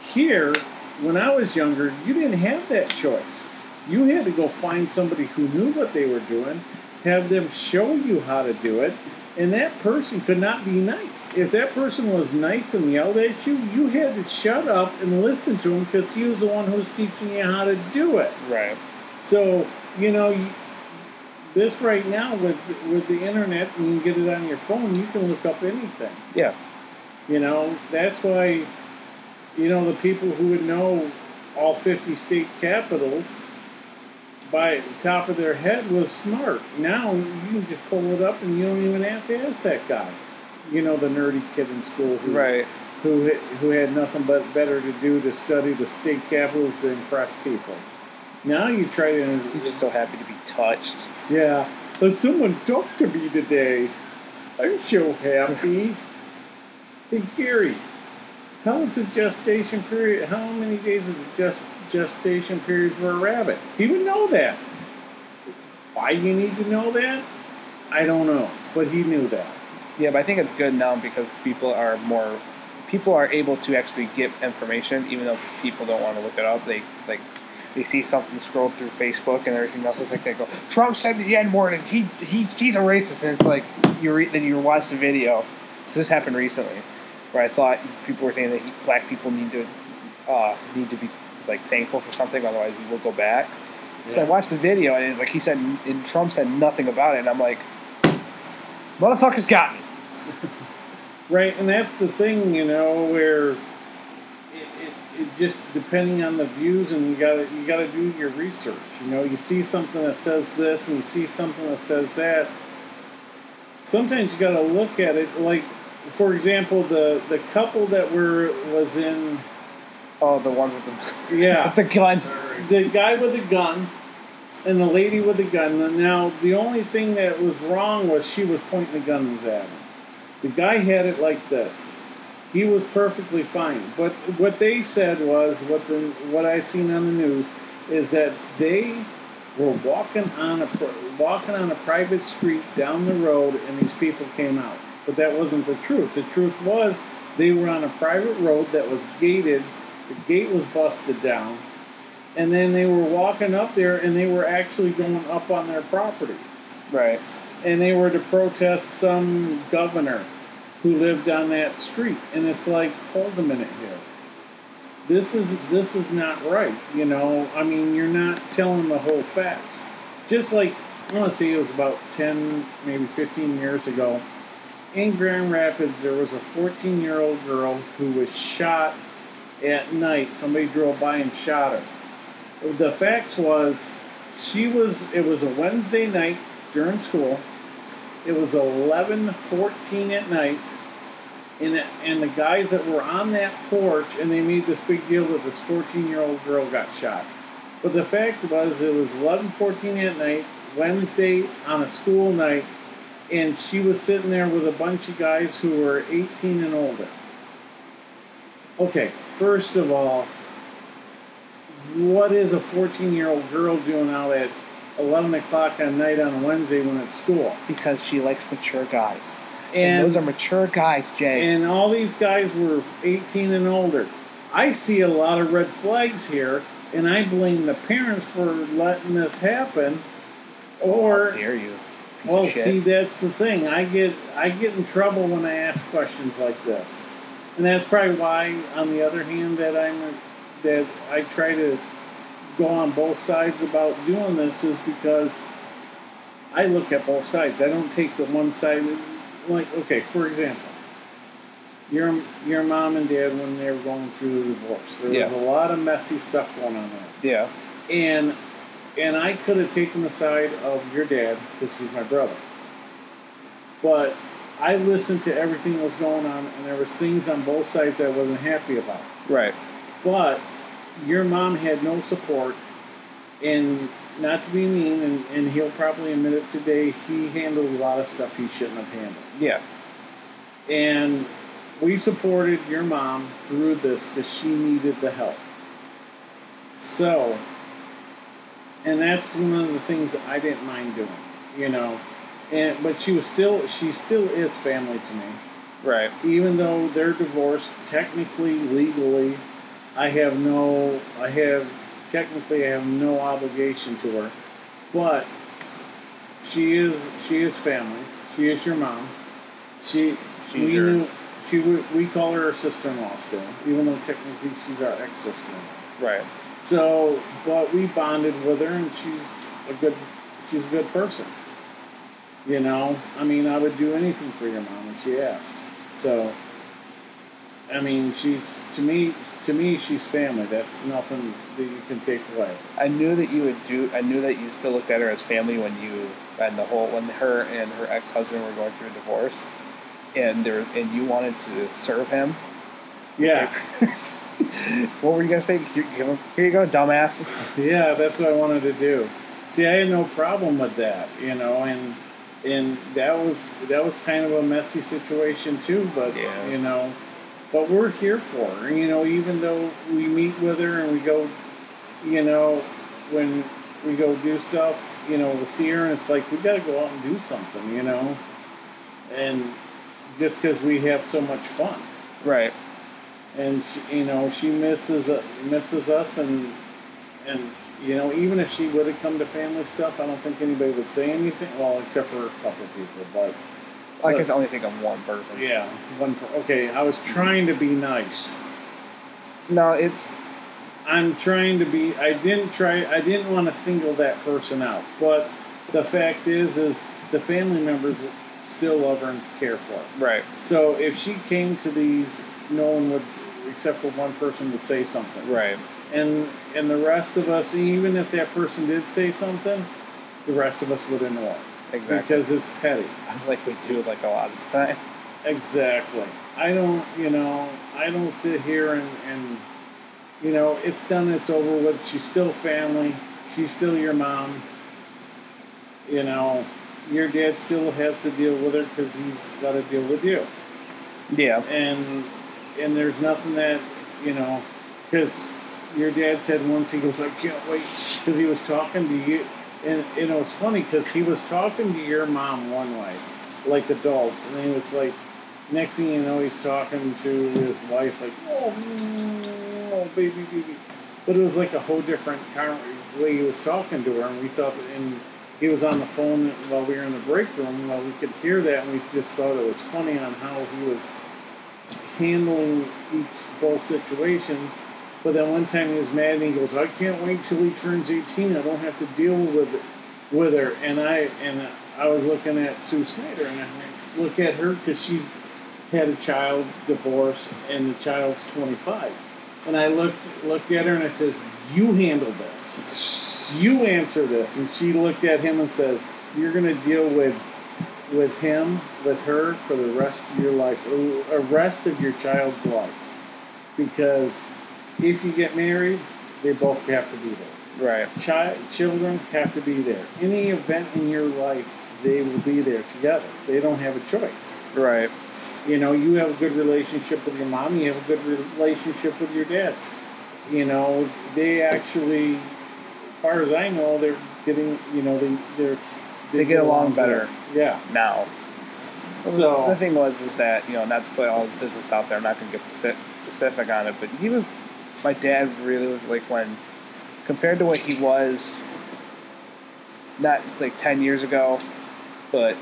Here, when I was younger, you didn't have that choice. You had to go find somebody who knew what they were doing, have them show you how to do it, and that person could not be nice. If that person was nice and yelled at you, you had to shut up and listen to him because he was the one who was teaching you how to do it. Right. So you know, this right now with with the internet, and you can get it on your phone. You can look up anything. Yeah. You know, that's why, you know, the people who would know all 50 state capitals by the top of their head was smart. Now you can just pull it up and you don't even have to ask that guy. You know, the nerdy kid in school who, Right. who, who had nothing but better to do to study the state capitals to impress people. Now you try to I'm just so happy to be touched. yeah. But someone talked to me today. I'm so happy. hey Gary, how is the gestation period? How many days is the gest, gestation period for a rabbit? He would know that. Why you need to know that? I don't know, but he knew that. Yeah, but I think it's good now because people are more people are able to actually get information, even though people don't want to look it up. They like they see something scroll through Facebook and everything else. It's like they go, Trump said the N word and he he he's a racist, and it's like you re- then you watch the video. So this happened recently, where I thought people were saying that he, black people need to uh, need to be like thankful for something, otherwise we will go back. So I watched the video and it's like he said, and Trump said nothing about it, and I'm like, motherfucker's got me. (laughs) Right, and that's the thing, you know, where it, it, it just depending on the views, and you gotta you gotta do your research. You know, you see something that says this, and you see something that says that. Sometimes you gotta look at it. Like, for example, the the couple that were was in, Oh, the ones with the (laughs) yeah, with the guns. the guy with the gun and the lady with the gun. Now, the only thing that was wrong was she was pointing the guns at him. The guy had it like this. He was perfectly fine. But what they said was what the what I seen on the news is that they were walking on a walking on a private street down the road, and these people came out. But that wasn't the truth. The truth was they were on a private road that was gated. The gate was busted down and then they were walking up there and they were actually going up on their property. Right. and they were to protest some governor who lived on that street. And it's like hold a minute here. This is this is not right you know? I mean you're not telling the whole facts. Just like i want to say it was about 10 maybe 15 years ago in grand rapids there was a 14 year old girl who was shot at night somebody drove by and shot her. The facts was she was it was a wednesday night during school. It was 11:14 at night. And and the guys that were on that porch and they made this big deal that this 14 year old girl got shot. But the fact was it was 11:14 at night wednesday on a school night and she was sitting there with a bunch of guys who were 18 and older okay first of all what is a 14 year old girl doing out at 11 o'clock at night on a Wednesday when it's school? Because she likes mature guys. And, And, those are mature guys, Jay. and all these guys were 18 and older. I see a lot of red flags here, and I blame the parents for letting this happen. Or, How dare you? Piece well, of oh, shit. see, that's the thing. I get I get in trouble when I ask questions like this, and that's probably why, on the other hand, that I'm that I try to go on both sides about doing this is because I look at both sides. I don't take the one side. Like, okay, for example, your your mom and dad when they were going through the divorce, there was a lot of messy stuff going on there, Yeah. and and I could have taken the side of your dad because he's my brother, but I listened to everything that was going on, and there was things on both sides I wasn't happy about. Right. But your mom had no support, and not to be mean, and, and he'll probably admit it today, he handled a lot of stuff he shouldn't have handled. Yeah. And we supported your mom through this because she needed the help. So, and that's one of the things that I didn't mind doing, you know. And but she was still, she still is family to me Right. even though they're divorced, technically, legally, I have no, I have, technically, I have no obligation to her. But she is, she is family. She is your mom. She, She's we your- knew, she, we, we call her our sister-in-law still, even though technically she's our ex-sister-in-law. Right. So, but we bonded with her, and she's a good, she's a good person. You know, I mean, I would do anything for your mom if she asked. So, I mean, she's to me, to me, she's family. That's nothing that you can take away. I knew that you would do. I knew that you still looked at her as family when you and the whole when her and her ex husband were going through a divorce, and there and you wanted to serve him. Yeah, (laughs) what were you gonna say? Here, here you go, dumbass. yeah, that's what I wanted to do. See, I had no problem with that, you know, and and that was that was kind of a messy situation too. But Yeah. you know, but we're here for her. You know, even though we meet with her and we go, you know, when we go do stuff, you know, we'll see her and it's like we got to go out and do something, you know, and just because we have so much fun Right. and she, you know she misses uh, misses us and and you know even if she would have come to family stuff, I don't think anybody would say anything. Well, except for a couple of people, but I can only think of one person. yeah, one. per- Okay, I was trying to be nice. No, it's I'm trying to be. I didn't try. I didn't want to single that person out, but the fact is, is the family members still love her and care for her. right. So if she came to these, no one would, except for one person, would say something. Right. And and the rest of us, even if that person did say something, the rest of us would ignore Exactly. because it's petty. (laughs) like we do like a lot of time. Exactly. I don't, you know, I don't sit here and and you know, it's done, it's over with. She's still family. She's still your mom. You know, your dad still has to deal with her because he's got to deal with you. Yeah. and and there's nothing that you know because your dad said once he goes i can't wait because he was talking to you. And, and it was funny because he was talking to your mom one way like adults. And he was like next thing you know he's talking to his wife like oh, oh baby baby. But it was like a whole different kind of way he was talking to her. And we thought and he was on the phone while we were in the break room while we could hear that and we just thought it was funny on how he was handling each both situations. But then one time he was mad and he goes, "I can't wait till he turns 18. I don't have to deal with it, with her." And I and I was looking at Sue Snyder and I look at her because she's had a child divorce and the child's 25. And I looked looked at her and I says, "You handle this. You answer this." And she looked at him and says, "You're going to deal with." with him, with her, for the rest of your life, or the rest of your child's life. Because if you get married, they both have to be there. Right. Child, children have to be there. Any event in your life, they will be there together. They don't have a choice. Right. You know, you have a good relationship with your mom, you have a good relationship with your dad. You know, they actually, as far as I know, they're getting, you know, they, they're, They get along better. Yeah. Now. So- the thing was is that you know not to put all the business out there. I'm not going to get specific on it, but he was my dad really was like when compared to what he was not like 10 years ago, but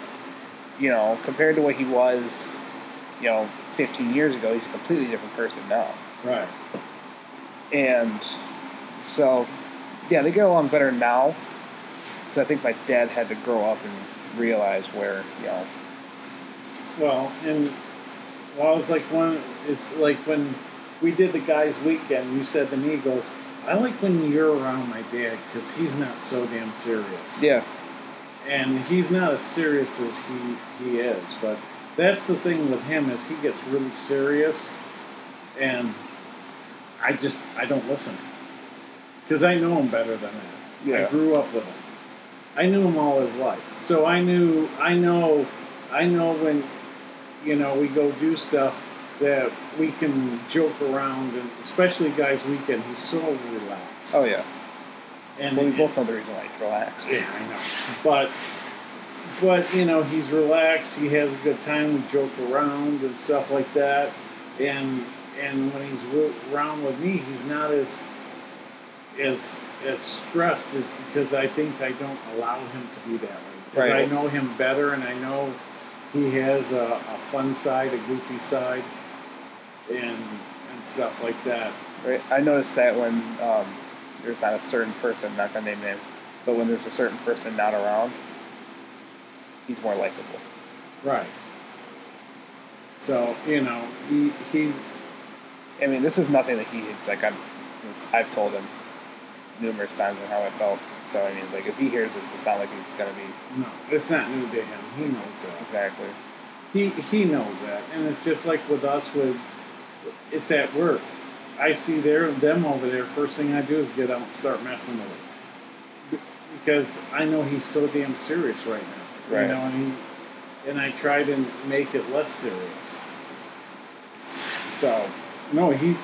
you know compared to what he was you know 15 years ago, he's a completely different person now. Right. And so yeah, they get along better now. 'Cause I think my dad had to grow up and realize where you know. Well, and well, it's like when it's like when we did the guys' weekend. You said to me, he "Goes, I like when you're around my dad because he's not so damn serious." Yeah, and he's not as serious as he he is. But that's the thing with him is he gets really serious, and I just I don't listen because I know him better than that. Yeah. I grew up with him. I knew him all his life, so I knew I know I know when you know we go do stuff that we can joke around, and especially guys' weekend. He's so relaxed. oh yeah. and Well, we both know the reason why he's relaxed. yeah, I know. But but you know, he's relaxed. He has a good time. We joke around and stuff like that. And and when he's around with me, he's not as as as stressed as because I think I don't allow him to be that way. Because Right. I know him better, and I know he has a, a fun side, a goofy side, and and stuff like that. Right. I noticed that when um, there's not a certain person, not gonna name names, but when there's a certain person not around, he's more likable. Right. So you know, he he's I mean, this is nothing that he's like. I'm, I've told him numerous times on how I felt. So I mean, like if he hears this, it's not like it's gonna be No, it's not new to him. He knows that. exactly. He he knows that, and it's just like with us. With it's at work. I see their them over there. First thing I do is get out and start messing with it because I know he's so damn serious right now. Right. You know, and he, and I try to make it less serious. So no, he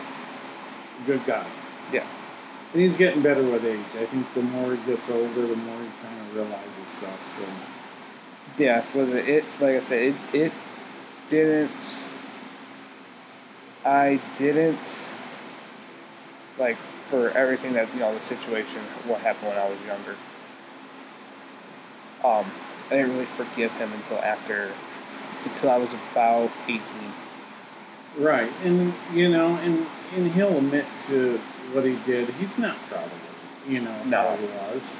good guy. Yeah. And he's getting better with age. I think the more he gets older, the more he kind of realizes stuff. So. Yeah. Was it? It like I said, it it didn't. I didn't like for everything that you know the situation what happened when I was younger. Um, I didn't really forgive him until after until I was about eighteen. Right, and you know, and and he'll admit to what he did. He's not proud of it, you know, No. how it was,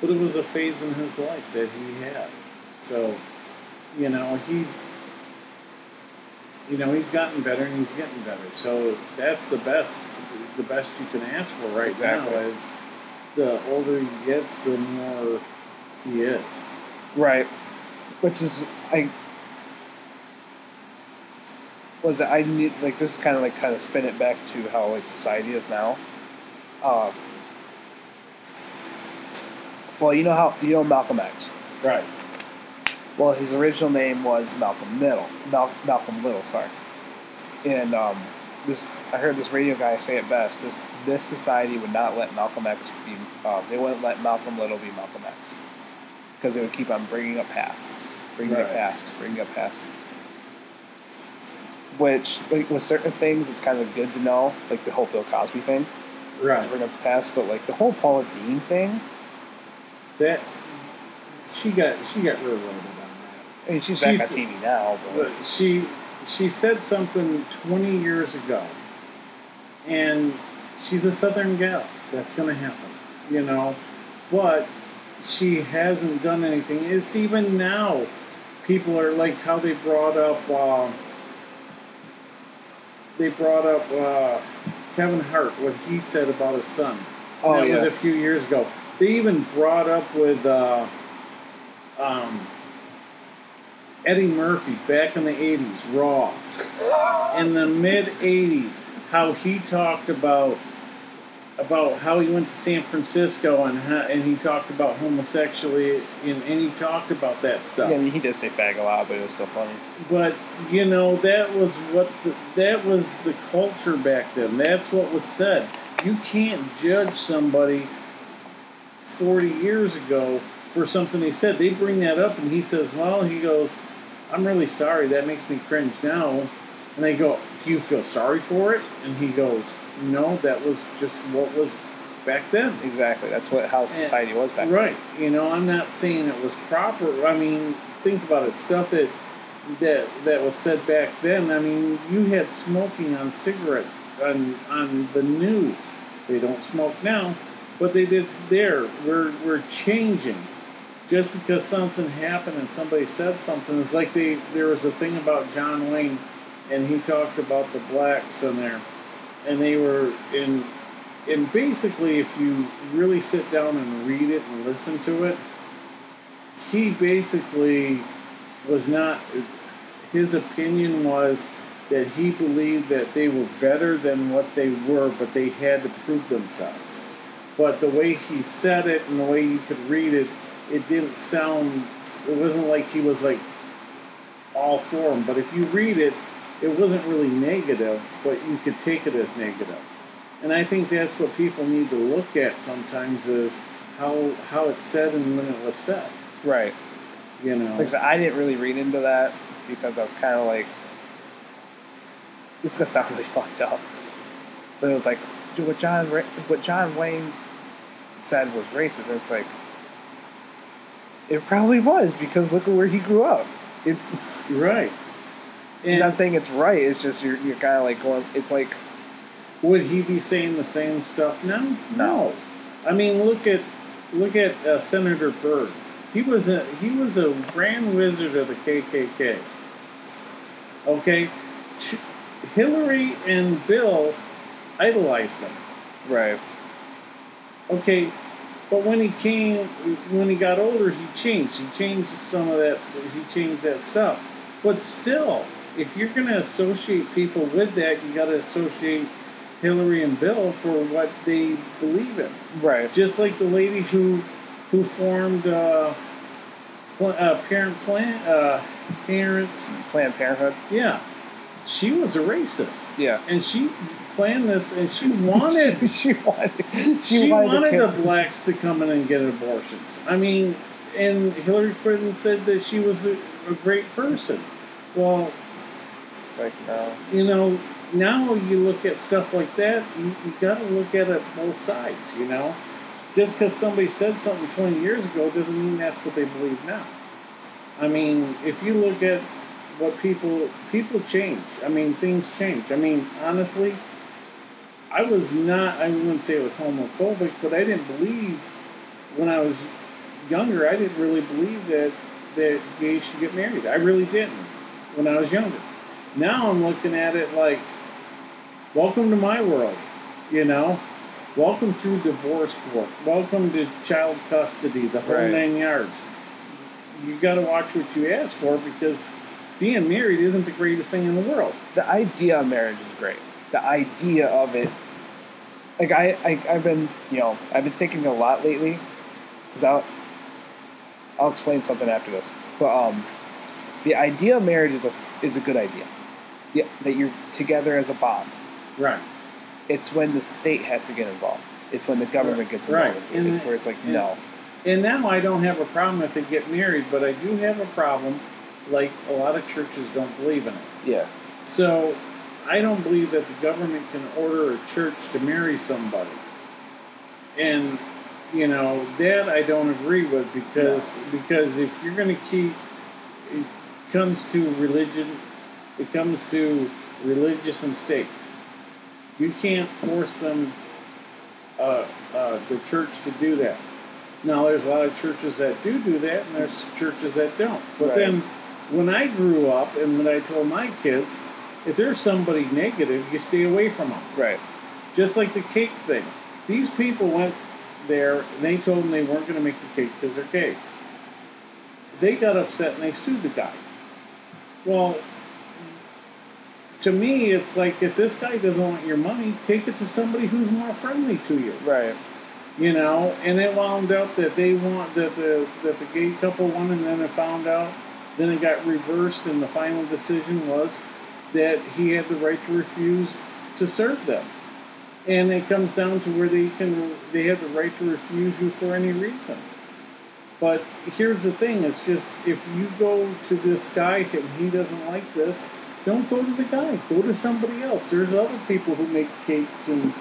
but it was a phase in his life that he had. So, you know, he's, you know, he's gotten better and he's getting better. So that's the best, the best you can ask for right Exactly. now. Is the older he gets, the more he is. Right. Which is I was it I need like this is kind of like kind of spin it back to how like society is now. Uh, well, you know how you know Malcolm X. Right. Well, his original name was Malcolm Little. Mal- Malcolm Little, sorry. And um, this, I heard this radio guy say it best. This this society would not let Malcolm X be. Um, they wouldn't let Malcolm Little be Malcolm X because they would keep on bringing up pasts, bringing up Right. pasts, bringing up pasts. Which, like, with certain things, it's kind of good to know, like the whole Bill Cosby thing, to Right. bring up the past. But like the whole Paula Deen thing, That she got she got real on that. I mean, she's, back on TV now, but But she she said something 20 years ago and she's a southern gal that's going to happen you know but she hasn't done anything it's even now people are like how they brought up uh, they brought up uh, kevin hart what he said about his son oh that yeah, was a few years ago. They even brought up with uh, um, Eddie Murphy back in the '80s, Raw, in the mid '80s, how he talked about about how he went to San Francisco and how, and he talked about homosexuality and, and he talked about that stuff. yeah. I mean, he did say fag a lot, but it was still funny. But you know that was what the, that was the culture back then. That's what was said. You can't judge somebody forty years ago for something they said. They bring that up, and he says, "Well," he goes, "I'm really sorry. That makes me cringe now." And they go, "Do you feel sorry for it?" And he goes, "No, that was just what was back then." Exactly. That's what how society was back then. Right. You know, I'm not saying it was proper. I mean, think about it. Stuff that that that was said back then. I mean, you had smoking on cigarette on on the news. They don't smoke now. but they did there, we're we're changing. Just because something happened and somebody said something is like they there was a thing about John Wayne, and he talked about the blacks in there, and they were in, and basically if you really sit down and read it and listen to it, he basically was not. His opinion was that he believed that they were better than what they were, but they had to prove themselves. But the way he said it and the way you could read it, it didn't sound. It wasn't like he was like all for him. But if you read it, it wasn't really negative, but you could take it as negative. And I think that's what people need to look at sometimes is how how it's said and when it was said. Right. You know. Like I I didn't really read into that because I was kind of like, this is gonna sound really (laughs) fucked up, but it was like, what John what John Wayne said was racist. And it's like, it probably was because look at where he grew up. It's right. I'm not saying it's right. It's just you're you're kind of like going. It's like would he be saying the same stuff now? No. I mean, look at look at uh, Senator Byrd. He was a he was a grand wizard of the KKK. Okay, Ch- Hillary and Bill idolized him. right. Okay, but when he came, when he got older, he changed. He changed some of that. He changed that stuff. But still, if you're going to associate people with that, you got to associate Hillary and Bill for what they believe in. Right. Just like the lady who who formed uh, pl- uh, parent plan uh, parent. Planned Parenthood. Yeah, she was a racist, Yeah. and she planned this, and she wanted (laughs) she wanted. she, wanted, to the blacks to come in and get abortions. I mean, and Hillary Clinton said that she was a, a great person. Well, like no. you know, now you look at stuff like that, you, you got to look at it both sides. You know, just because somebody said something 20 years ago doesn't mean that's what they believe now. I mean, if you look at what people people change. I mean, things change. I mean, honestly, I was not. I wouldn't say it was homophobic, but I didn't believe when I was younger. I didn't really believe that that gays should get married. I really didn't when I was younger. Now I'm looking at it like, welcome to my world. You know, welcome through divorce court. Welcome to child custody. The whole Right. nine yards. You got to watch what you ask for because being married isn't the greatest thing in the world. the idea of marriage is great. The idea of it, like I, I I've been, you know, I've been thinking a lot lately, because I'll, I'll explain something after this. But um, the idea of marriage is a is a good idea. Yeah, that you're together as a bond. Right. It's when the state has to get involved. It's when the government gets Right. involved. And- It's where it's like and- no, And now I don't have a problem if they get married, but I do have a problem, like a lot of churches don't believe in it. yeah, So I don't believe that the government can order a church to marry somebody. And you know that I don't agree with because because if you're going to keep it comes to religion, it comes to religious and state. You can't force them, uh, uh, the church, to do that. Now, there's a lot of churches that do do that, and there's churches that don't. But Right. then, when I grew up, and when I told my kids, if there's somebody negative, you stay away from them. right, Just like the cake thing. These people went there, and they told them they weren't going to make the cake because they're gay. They got upset and they sued the guy. Well, to me, it's like if this guy doesn't want your money, take it to somebody who's more friendly to you right, you know, and it wound up that they want that the that the gay couple won, and then it found out, then it got reversed, and the final decision was that he had the right to refuse to serve them, and it comes down to where they can they have the right to refuse you for any reason. But here's the thing: it's just if you go to this guy and he doesn't like this, don't go to the guy. Go to somebody else. There's other people who make cakes and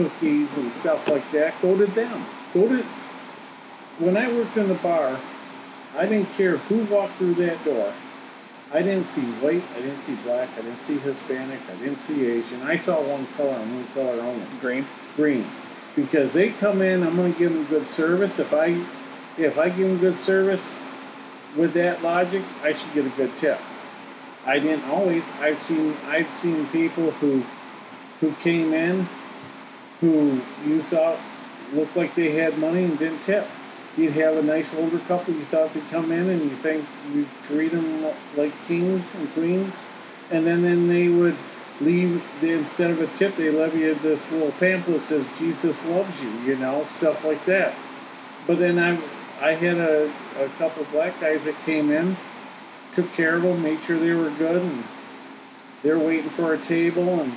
cookies and stuff like that, go to them. Go to. When I worked in the bar, I didn't care who walked through that door. I didn't see white, I didn't see black, I didn't see Hispanic, I didn't see Asian. I saw one color and one color only green, green. because they come in. I'm going to give them good service. If I if I give them good service with that logic, I should get a good tip. I didn't always. I've seen I've seen people who who came in who you thought looked like they had money and didn't tip. You'd have a nice older couple you thought they'd come in and you think you treat them like kings and queens, and then then they would leave they, instead of a tip they levy you this little pamphlet that says Jesus loves you, you know, stuff like that. But then I I had a, a couple of black guys that came in, took care of them, made sure they were good, and they're waiting for a table, and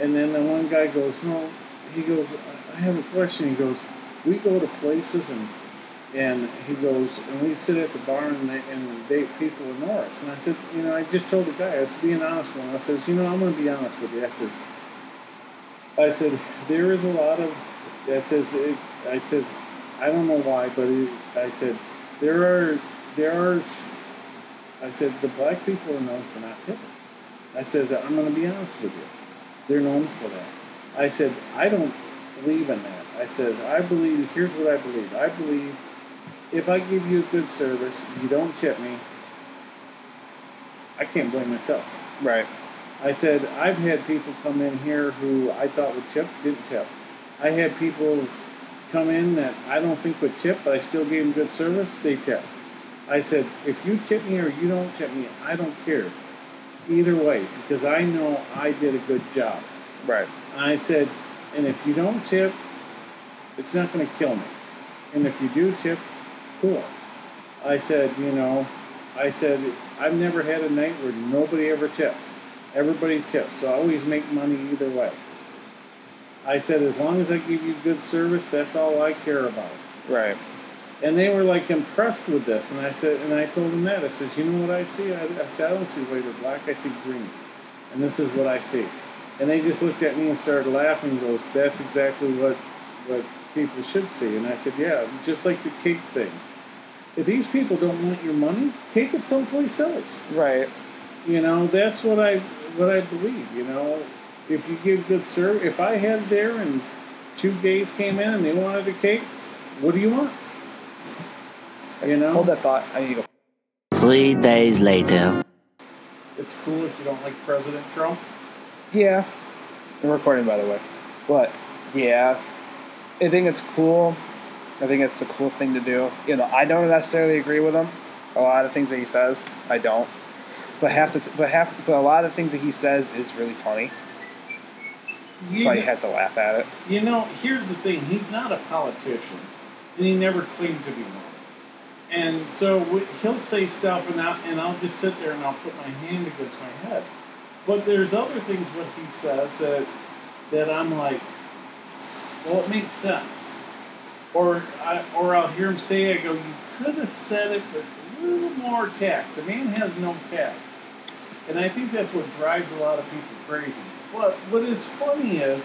and then the one guy goes, no, he goes, I have a question. He goes, we go to places and and he goes, and we sit at the bar and, they, and date people in Norris. And I said, you know, I just told the guy, I was being honest with him. I says, you know, I'm going to be honest with you. I says, I said, there is a lot of, I says, it, I says, I don't know why, but it, I said, there are, there are, I said, the black people are known for not tipping. I said, I'm going to be honest with you. They're known for that. I said, I don't believe in that. I says, I believe, here's what I believe. I believe if I give you a good service, you don't tip me, I can't blame myself. Right. I said, I've had people come in here who I thought would tip, didn't tip. I had people come in that I don't think would tip, but I still gave them good service, they tip. I said, if you tip me or you don't tip me, I don't care. Either way, because I know I did a good job. Right. I said, and if you don't tip, it's not going to kill me. And if you do tip, cool. I said, you know, I said, I've never had a night where nobody ever tipped. Everybody tips, so I always make money either way. I said, as long as I give you good service, that's all I care about. Right. And they were like impressed with this, and I said, and I told them that I said, you know what I see? I, I said, I don't see white or black, I see green, and this is what I see. And they just looked at me and started laughing. and Goes, that's exactly what what people should see. And I said, yeah, just like the cake thing. If these people don't want your money, take it someplace else. Right. You know, that's what I what I believe. You know, if you give good service, if I had there and two gays came in and they wanted a cake, what do you want? You know, Hold that thought. I need to go. Three days later. it's cool if you don't like President Trump. Yeah. I'm recording, by the way. But, yeah. I think it's cool. I think it's a cool thing to do. You know, I don't necessarily agree with him. A lot of things that he says, I don't. But half the, t- but half, but a lot of things that he says is really funny. You, So I had to laugh at it. you know, here's the thing: he's not a politician, and he never claimed to be one. And so w- he'll say stuff, and I'll, and I'll just sit there and I'll put my hand against my head. But there's other things what he says that that I'm like, well, it makes sense. Or I, or I'll hear him say, I go, you could have said it with a little more tact. The man has no tact. And I think that's what drives a lot of people crazy. But what is funny is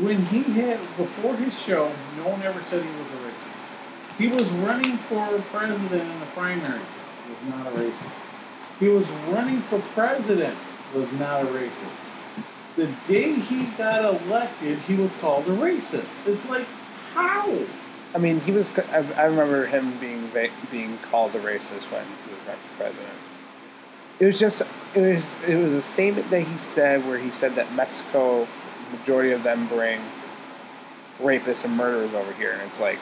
when he had before his show, no one ever said he was a racist. He was running for president in the primaries. Was not a racist. He was running for president. Was not a racist. The day he got elected, he was called a racist. It's like how? I mean, he was. I, I remember him being being called a racist when he was running for president. It was just. It was. It was a statement that he said where he said that Mexico, majority of them bring rapists and murderers over here, and it's like.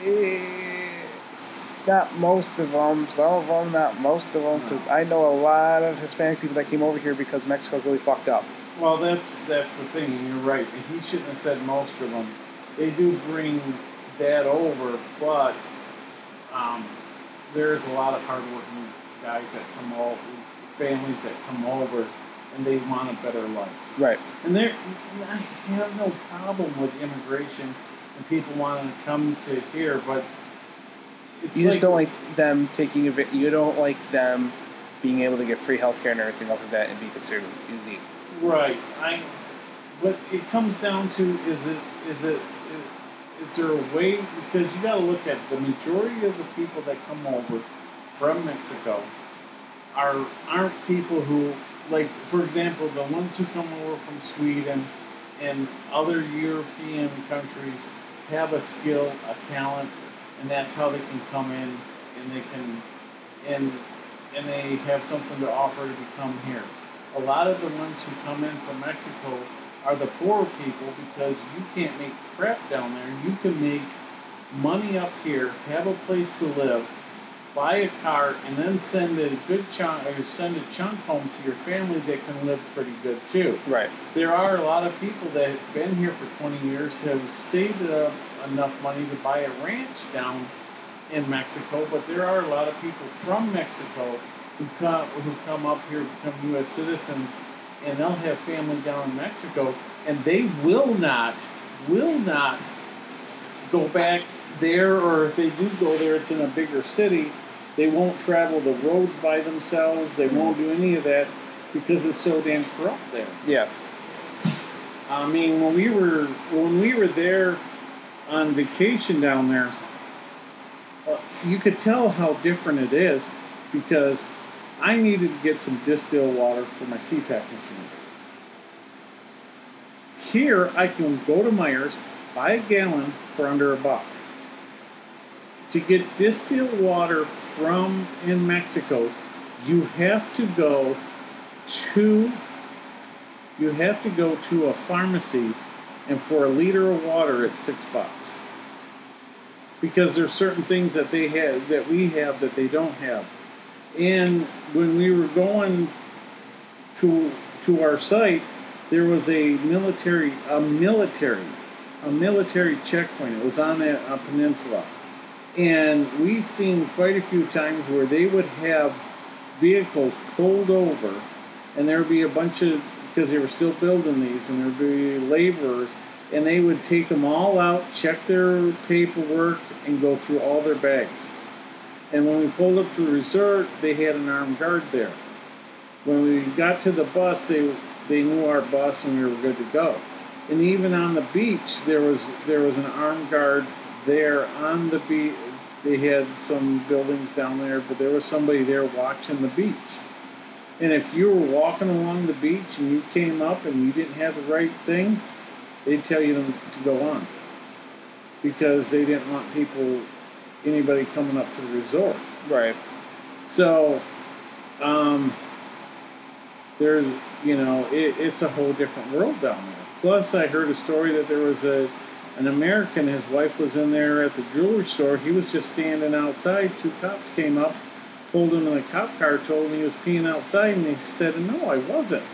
It's not most of them. Some of them, not most of them, because I know a lot of Hispanic people that came over here because Mexico's really fucked up. Well, that's that's the thing, and you're right. He shouldn't have said most of them. They do bring that over, but um, there's a lot of hardworking guys that come over, families that come over, and they want a better life. Right. And there, I have no problem with immigration and people wanting to come to here, but You just don't like them taking a You don't like them being able to get free healthcare and everything else like that and be considered illegal. Right. I. What it comes down to is it is it is there a way because you got to look at the majority of the people that come over from Mexico are aren't people who like for example the ones who come over from Sweden and other European countries have a skill, a talent, and that's how they can come in and they can and and they have something to offer to come here. A lot of the ones who come in from Mexico are the poor people because you can't make crap down there. You can make money up here, have a place to live, buy a car, and then send a good chunk or send a chunk home to your family that can live pretty good too. Right. There are a lot of people that have been here for 20 years have saved up enough money to buy a ranch down in Mexico, but there are a lot of people from Mexico who come who come up here become U.S. citizens, and they'll have family down in Mexico, and they will not will not go back there, or if they do go there, it's in a bigger city. They won't travel the roads by themselves. They won't do any of that because it's so damn corrupt there. Yeah. I mean, when we were when we were there on vacation down there, uh, you could tell how different it is because I needed to get some distilled water for my CPAP machine. Here, I can go to Meijer, buy a gallon for under a buck. To get distilled water from in Mexico, you have to go to you have to go to a pharmacy and for a liter of water it's six bucks. Because there's certain things that they have that we have that they don't have. And when we were going to to our site there was a military a military a military checkpoint. It was on a, a peninsula. And we've seen quite a few times where they would have vehicles pulled over and there would be a bunch of because they were still building these and there'd be laborers. And they would take them all out check their paperwork and go through all their bags. And when we pulled up to the resort they had an armed guard there. When we got to the bus they they knew our bus and we were good to go. And even on the beach there was there was an armed guard there on the beach they had some buildings down there but there was somebody there watching the beach and if you were walking along the beach and you came up and you didn't have the right thing, they'd tell you to, go on. Because they didn't want people, anybody coming up to the resort. Right. So, um, there's, you know, it, it's a whole different world down there. Plus, I heard a story that there was a an American, his wife was in there at the jewelry store. He was just standing outside. Two cops came up pulled him in the cop car, told him he was peeing outside, and he said, "No, I wasn't."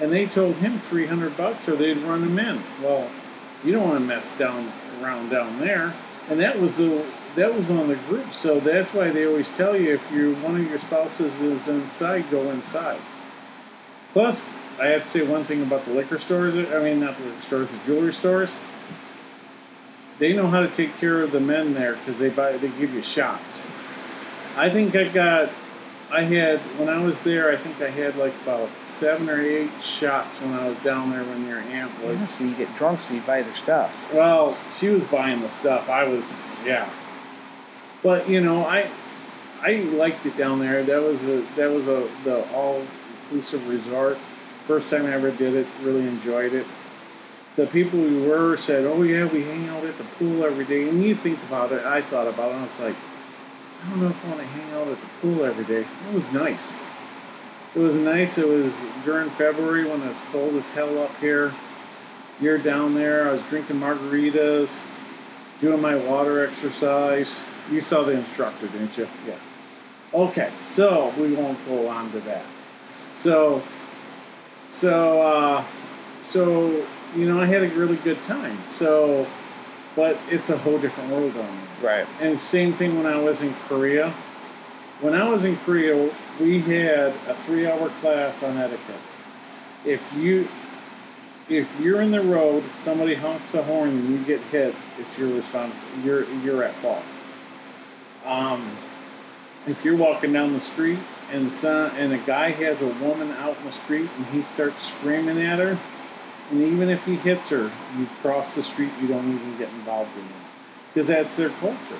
And they told him three hundred bucks, or they'd run him in. Well, you don't want to mess down around down there. And that was the that was one of the groups. So that's why they always tell you if you one of your spouses is inside, go inside. Plus, I have to say one thing about the liquor stores. I mean, not the liquor stores, the jewelry stores. They know how to take care of the men there because they buy they give you shots. I think I got, I had, when I was there, I think I had like about seven or eight shots when I was down there when your aunt was. Yeah, so you get drunk, so you buy their stuff. Well, she was buying the stuff. I was, yeah. But you know, I, I liked it down there. That was a that was a the all inclusive resort. First time I ever did it. Really enjoyed it. The people we were said, "Oh yeah, we hang out at the pool every day." And you think about it. I thought about it. and It's like I don't know if I want to hang out at the pool every day. It was nice. It was nice. It was during February when it's cold as hell up here. You're down there. I was drinking margaritas, doing my water exercise. You saw the instructor, didn't you? Yeah. Okay, so we won't go on to that. So, so, uh, so you know, I had a really good time. So, but it's a whole different world down there. Right. And same thing when I was in Korea. When I was in Korea, we had a three-hour class on etiquette. If you if you're in the road, somebody honks the horn and you get hit, it's your response. You're you're at fault. Um, if you're walking down the street and some, and a guy has a woman out in the street and he starts screaming at her, and even if he hits her, you cross the street. You don't even get involved in it because that's their culture.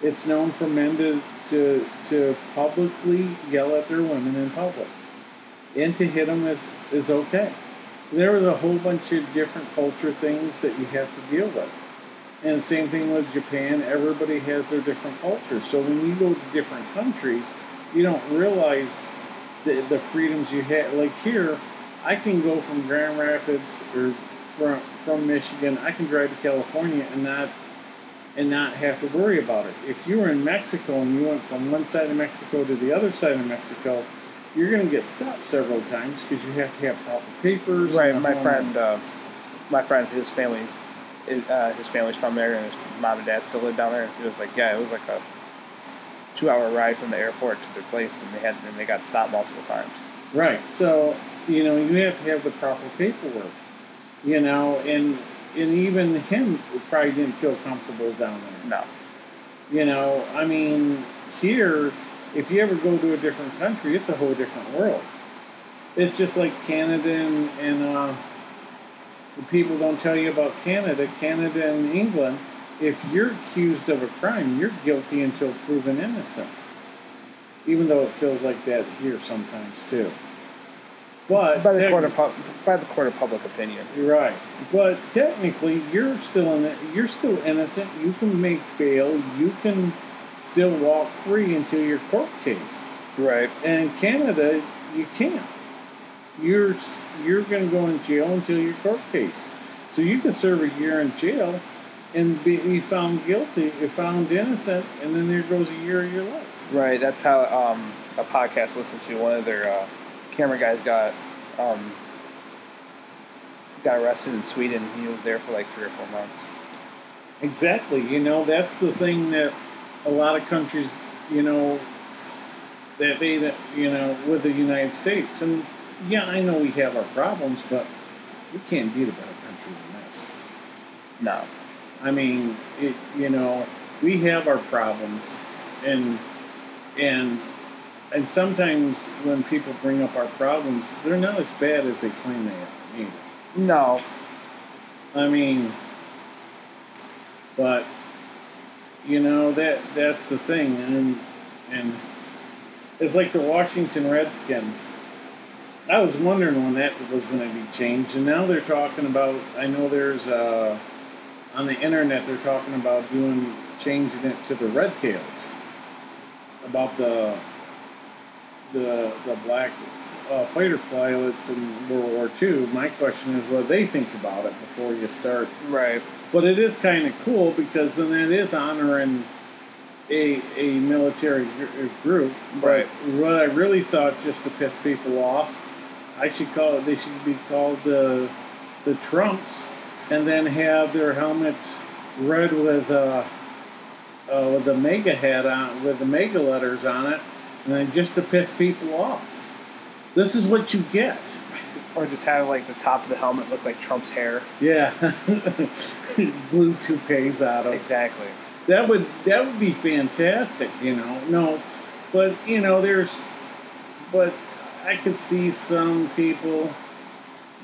It's known for men to, to, to publicly yell at their women in public. And to hit them is, is okay. there was a whole bunch of different culture things that you have to deal with. And same thing with Japan, everybody has their different cultures. So when you go to different countries, you don't realize the, the freedoms you have. Like here, I can go from Grand Rapids or from, from Michigan, I can drive to California and not and not have to worry about it. If you were in Mexico and you went from one side of Mexico to the other side of Mexico, you're going to get stopped several times because you have to have proper papers. Right. My friend, uh, my friend, his family, uh, his family's from there, and his mom and dad still live down there. It was like, yeah, it was like a two-hour ride from the airport to their place, and they had and they got stopped multiple times. Right. So, you know, you have to have the proper paperwork. You know, and and even him probably didn't feel comfortable down there. No. You know, I mean, here, if you ever go to a different country, it's a whole different world. It's just like Canada and, and uh, the people don't tell you about Canada, Canada and England. If you're accused of a crime, you're guilty until proven innocent. Even though it feels like that here sometimes too. But By the court of pub- by the court of public opinion. you're right, but technically, you're still in. it. You're still innocent. You can make bail. You can still walk free until your court case. Right. And in Canada, you can't. You're you're going to go in jail until your court case. So you can serve a year in jail and be, be found guilty, if found innocent, and then there goes a year of your life. Right. That's how um, a podcast I listened to. One of their uh, camera guys got um, got arrested in Sweden. He was there for like three or four months. Exactly. You know, that's the thing that a lot of countries, you know, that they, that, you know, with the United States. And yeah, I know we have our problems, but we can't beat a better country than this. No. I mean, it, you know, we have our problems, and and and sometimes when people bring up our problems, they're not as bad as they claim they are. Either. No. I mean, but you know that that's the thing, and and it's like the Washington Redskins. I was wondering when that was going to be changed, and now they're talking about. I know there's uh, on the internet they're talking about doing changing it to the Red Tails about the the the black uh, fighter pilots in World War II. My question is what they think about it before you start. Right. But it is kind of cool because then it is honoring a a military gr- group. But Right. what I really thought, just to piss people off, I should call it. They should be called the the Trumps, and then have their helmets red with uh, uh, with the MAGA hat on, with the MAGA letters on it, and then just to piss people off. This is what you get. (laughs) Or just have like the top of the helmet look like Trump's hair. Yeah, (laughs) blue toupees out of Exactly. that would that would be fantastic. You know, no, but you know, there's, but I could see some people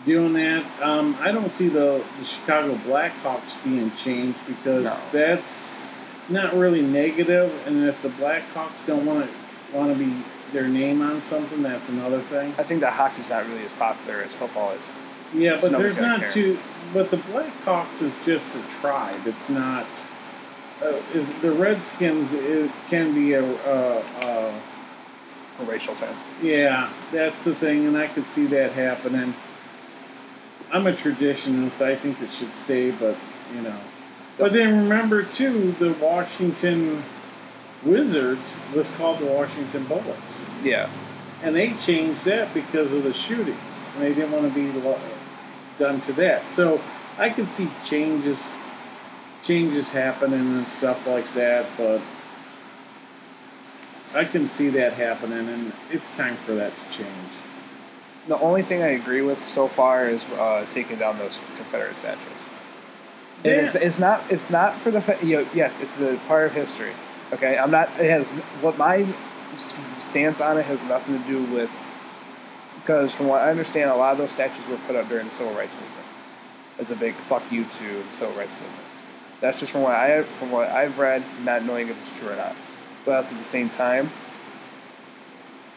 doing that. Um, I don't see the, the Chicago Blackhawks being changed because No. that's not really negative. And if the Blackhawks don't want to want to be their name on something, that's another thing. I think that hockey's not really as popular as football is. Yeah, but there's not care. too. But the Blackhawks is just a tribe. It's not. Uh, is, the Redskins it can be a. Uh, uh, A racial term. yeah, that's the thing, and I could see that happening. I'm a traditionalist. I think it should stay, but you know. But then remember too, the Washington Wizards was called the Washington Bullets. Yeah. And they changed that because of the shootings. And they didn't want to be done to that. So I could see changes changes happening and stuff like that, but I can see that happening and it's time for that to change. The only thing I agree with so far is uh, taking down those Confederate statues. And Yeah. it's, it's not it's not for the you know, yes it's a part of history. Okay, I'm not. It has what my stance on it has nothing to do with because from what I understand, a lot of those statues were put up during the civil rights movement. It's a big fuck you to the civil rights movement. That's just from what I from what I've read, not knowing if it's true or not. But at the same time,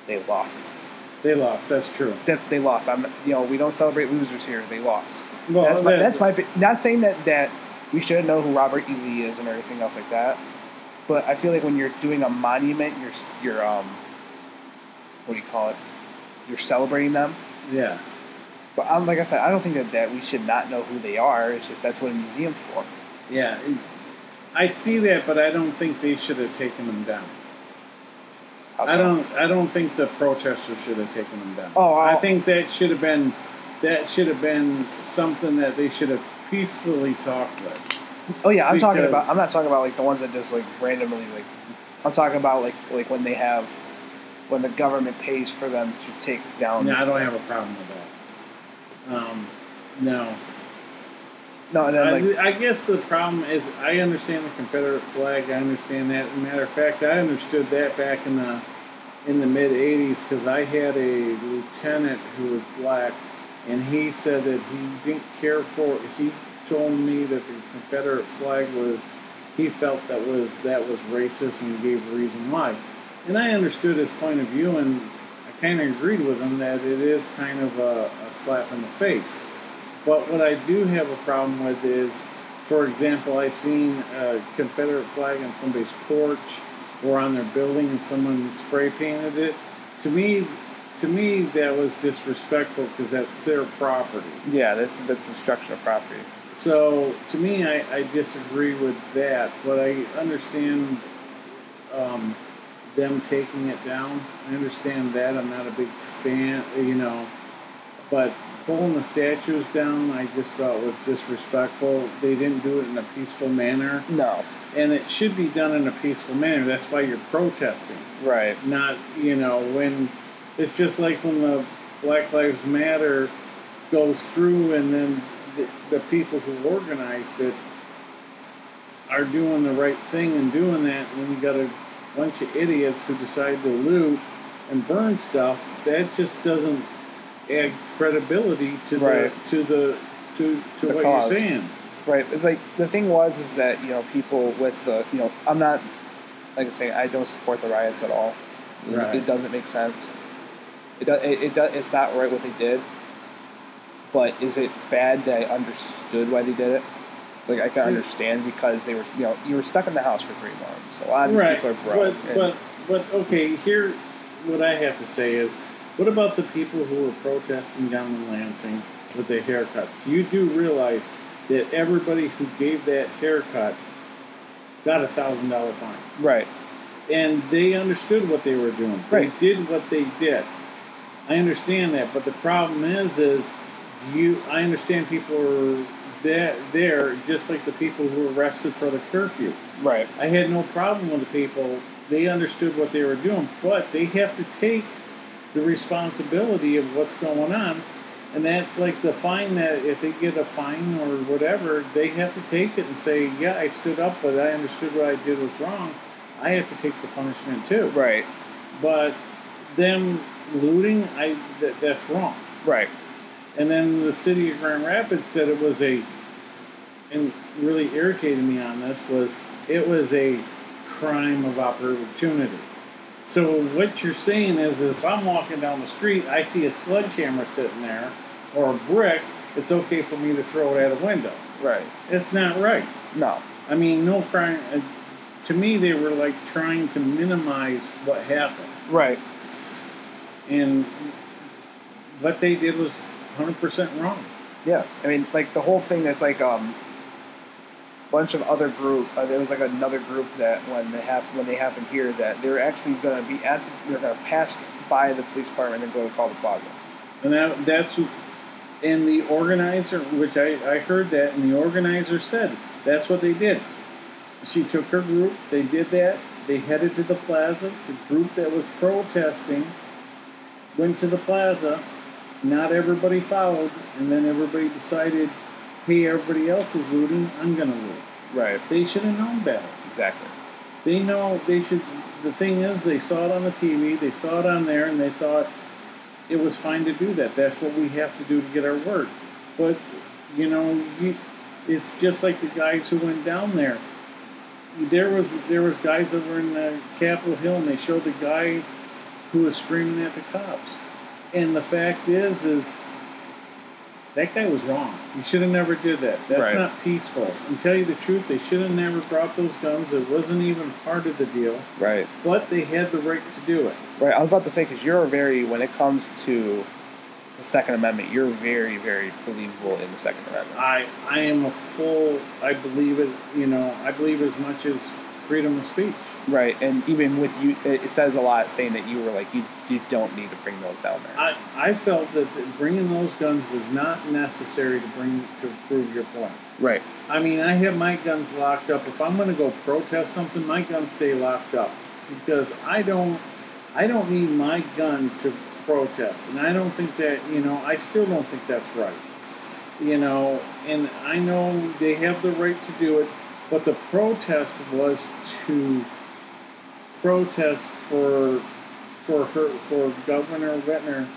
they lost. They lost. That's true. That they lost. I'm, you know, we don't celebrate losers here. They lost. Well, that's my. That's my. Not saying that that we should know who Robert E. Lee is and everything else like that, but I feel like when you're doing a monument, you're you're um, what do you call it? You're celebrating them. Yeah. But um, like I said, I don't think that, that we should not know who they are. It's just that's what a museum's for. Yeah. I see that, but I don't think they should have taken them down. How I don't. I don't think the protesters should have taken them down. Oh, I I'll- think that should have been that should have been something that they should have peacefully talked with. Oh yeah, I'm talking about. I'm not talking about like the ones that just like randomly like. I'm talking about like like when they have, when the government pays for them to take down. No, I don't have a problem with that. Um, no, No, and then like I, I guess the problem is I understand the Confederate flag. I understand that. Matter of fact, I understood that back in the in the mid '80s because I had a lieutenant who was black, and he said that he didn't care for. He told me that the Confederate flag was. He felt that was that was racist, and gave a reason why. And I understood his point of view, and I kind of agreed with him that it is kind of a, a slap in the face. But what I do have a problem with is, for example, I seen a Confederate flag on somebody's porch or on their building, and someone spray painted it. To me, to me, that was disrespectful because that's their property. yeah, that's that's destruction of property. So to me, I, I disagree with that, but I understand um, them taking it down. I understand that. I'm not a big fan, you know, but pulling the statues down, I just thought was disrespectful. They didn't do it in a peaceful manner, No, and it should be done in a peaceful manner. That's why you're protesting right. not you know when it's just like when the Black Lives Matter goes through and then the, the people who organized it are doing the right thing and doing that when you got a bunch of idiots who decide to loot and burn stuff that just doesn't add credibility to Right. the to the to, to The what cause. you're saying Right. Like the thing was is that you know people with the you know I'm not like I say I don't support the riots at all. Right. It doesn't make sense. It does. It, it. It's not right what they did. But is it bad that I understood why they did it? Like I can Mm. understand because they were you know you were stuck in the house for three months. A lot of right. people are broke. But, but but okay, here what I have to say is, what about the people who were protesting down in Lansing with their haircuts? You do realize that everybody who gave that haircut got a thousand dollar fine, right. and they understood what they were doing. Right. They did what they did. I understand that, but the problem is, is you. I understand people are there, there just like the people who were arrested for the curfew. Right. I had no problem with the people. They understood what they were doing, but they have to take the responsibility of what's going on. And that's like the fine that if they get a fine or whatever, they have to take it and say, Yeah, I stood up, but I understood what I did was wrong. I have to take the punishment too. Right. But them looting, I th- that's wrong. Right. And then the city of Grand Rapids said it was a, and really irritated me on this was it was a crime of opportunity. So what you're saying is, if I'm walking down the street, I see a sledgehammer sitting there or a brick, it's okay for me to throw it out a window. Right. It's not right. No. I mean, no crime. Uh, to me, they were like trying to minimize what happened, Right. and what they did was 100% wrong. Yeah, I mean, like the whole thing. That's like um, bunch of other group. Uh, there was like another group that when they hap- when they happened here, that they're actually going to be at. The, they're going to pass by the police department and go to Calder Plaza. And that, that's, and the organizer, which I, I heard that, and the organizer said that's what they did. She took her group, they did that, they headed to the plaza. The group that was protesting went to the plaza. Not everybody followed, and then everybody decided, hey, everybody else is looting, I'm going to loot. Right. They should have known better. Exactly. They know they should. The thing is, they saw it on the TV, they saw it on there, and they thought it was fine to do that. That's what we have to do to get our word. But you know, you, it's just like the guys who went down there. There was there was guys over in the Capitol Hill, and they showed the guy who was screaming at the cops. And the fact is, is that guy was wrong. He should have never did that. That's Right. not peaceful. And tell you the truth, they should have never brought those guns. It wasn't even part of the deal. Right. But they had the right to do it. Right. I was about to say because you're very when it comes to the Second Amendment, you're very very believable in the Second Amendment. I I am a full. I believe it. You know, I believe as much as freedom of speech. Right. And even with you, it says a lot saying that you were like you you don't need to bring those down there. I, I felt that th- bringing those guns was not necessary to bring to prove your point. Right. I mean, I have my guns locked up. If I'm going to go protest something, my guns stay locked up because I don't I don't need my gun to protest, and I don't think that you know I still don't think that's right. You know, and I know they have the right to do it, but the protest was to protest for for her for Governor Whitmer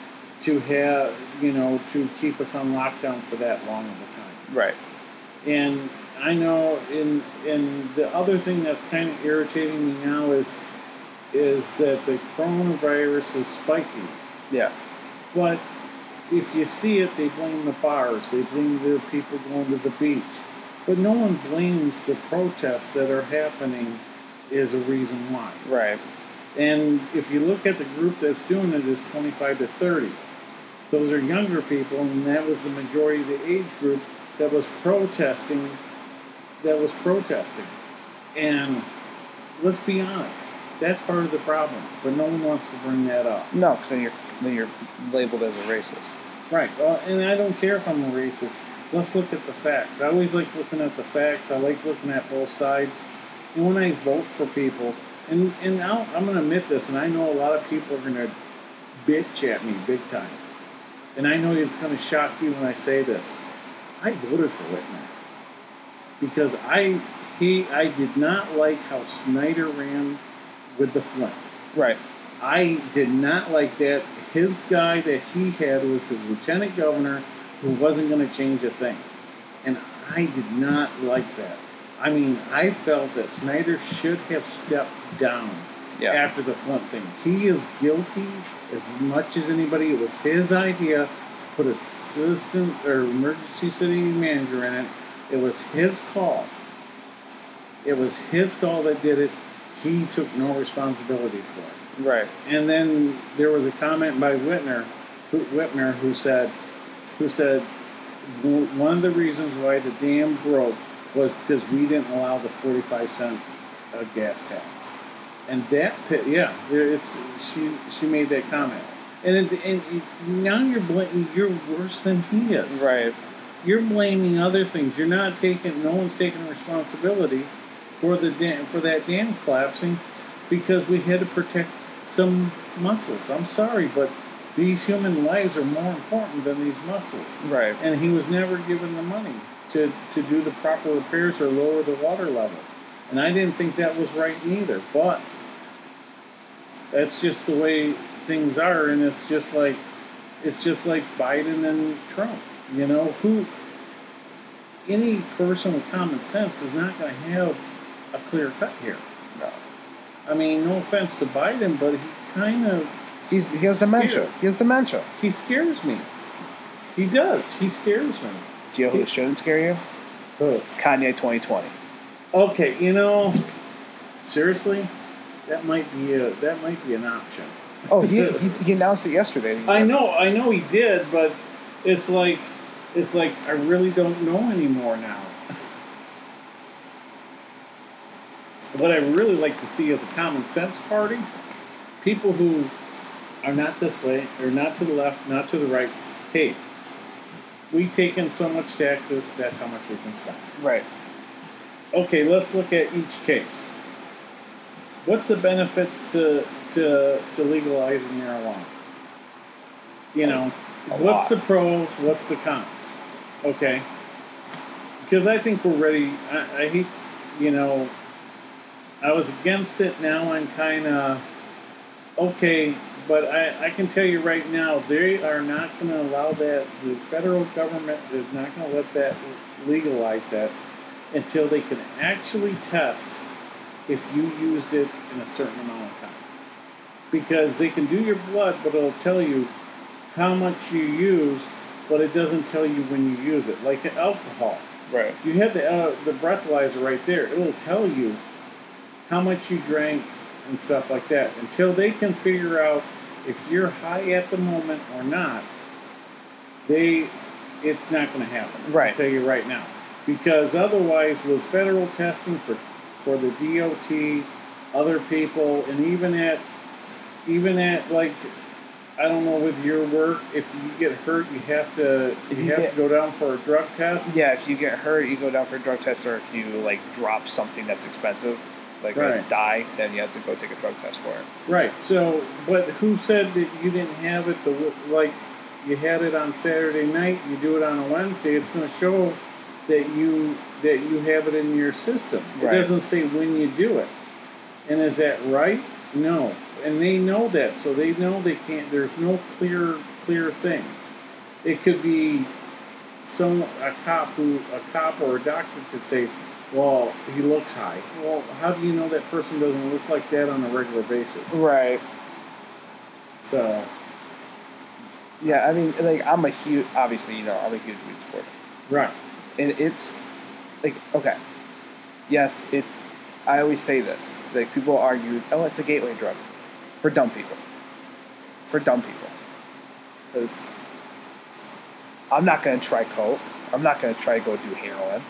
to have you know to keep us on lockdown for that long of a time. Right. And I know in in the other thing that's kind of irritating me now is is that the coronavirus is spiking. Yeah. But if you see it, they blame the bars, they blame the people going to the beach. But no one blames the protests that are happening is a reason why. Right. And if you look at the group that's doing it is 25 to 30. Those are younger people, and that was the majority of the age group that was protesting. That was protesting. And let's be honest, that's part of the problem. But no one wants to bring that up. No, because then you're then you're labeled as a racist. Right. Well, and I don't care if I'm a racist. Let's look at the facts. I always like looking at the facts. I like looking at both sides. And when I vote for people, and and I'll, I'm going to admit this, and I know a lot of people are going to bitch at me big time. And I know it's going to shock you when I say this. I voted for Whitmer because I he I did not like how Snyder ran with the Flint. Right. I did not like that. His guy that he had was his lieutenant governor who wasn't going to change a thing. And I did not like that. I mean, I felt that Snyder should have stepped down Yeah. after the Flint thing. He is guilty as much as anybody. It was his idea to put assistant or emergency city manager in it. It was his call. It was his call that did it. He took no responsibility for it. Right. And then there was a comment by Whitner, who, Whitmer, who said, who said one of the reasons why the dam broke was because we didn't allow the forty-five cent uh, gas tax. And that, yeah, it's she she made that comment. And it, and it, now you're blaming, you're worse than he is Right. you're blaming other things. You're not taking. No one's taking responsibility for the dam, for that dam collapsing because we had to protect some mussels. I'm sorry, but these human lives are more important than these mussels. Right. And he was never given the money to to do the proper repairs or lower the water level. And I didn't think that was right either. But that's just the way things are, and it's just like it's just like Biden and Trump. You know, who any person with common sense is not going to have a clear cut here. No. I mean, no offense to Biden, but he kind of He's, he has dementia. He has dementia. He scares me. He does. He scares me. Do you know who shouldn't scare you? Who? Kanye 2020. Okay, you know, seriously, that might be a that might be an option. Oh, he, (laughs) he, he announced it yesterday. I know, I know he did, but it's like it's like I really don't know anymore now. What I really like to see is a common sense party. People who are not this way, or not to the left, not to the right. Hey, we take in so much taxes, that's how much we can spend. Right. Okay, let's look at each case. What's the benefits to to to legalizing marijuana? You know, A what's lot. the pros? What's the cons? Okay, because I think we're ready. I, I hate, you know, I was against it. Now I'm kind of okay, but I, I can tell you right now, they are not going to allow that. The federal government is not going to let that legalize that until they can actually test if you used it in a certain amount of time. Because they can do your blood, but it'll tell you how much you used, but it doesn't tell you when you use it. Like alcohol, Right. you have the uh, the breathalyzer right there. It'll tell you how much you drank and stuff like that. Until they can figure out if you're high at the moment or not, they it's not going to happen. Right. I'll tell you right now, because otherwise, with federal testing for for the DOT, other people, and even at even at like. I don't know with your work. If you get hurt, you have to you, you have get- to go down for a drug test. Yeah, if you get hurt, you go down for a drug test, or if you like drop something that's expensive, like Right. dye, then you have to go take a drug test for it. Right. So, but who said that you didn't have it? The like you had it on Saturday night. You do it on a Wednesday. It's going to show that you that you have it in your system. Right. It doesn't say when you do it. And is that right? No. And they know that, so they know they can't. There's no clear clear thing. It could be some a cop who a cop or a doctor could say, "Well, he looks high." Well, how do you know that person doesn't look like that on a regular basis? Right. So, Yeah, I mean, like I'm a huge, obviously, you know, I'm a huge weed supporter, right, and it's like okay, yes, it. I always say this, like people argue, oh, it's a gateway drug, for dumb people, for dumb people, because I'm not gonna try coke, I'm not gonna try to go do heroin.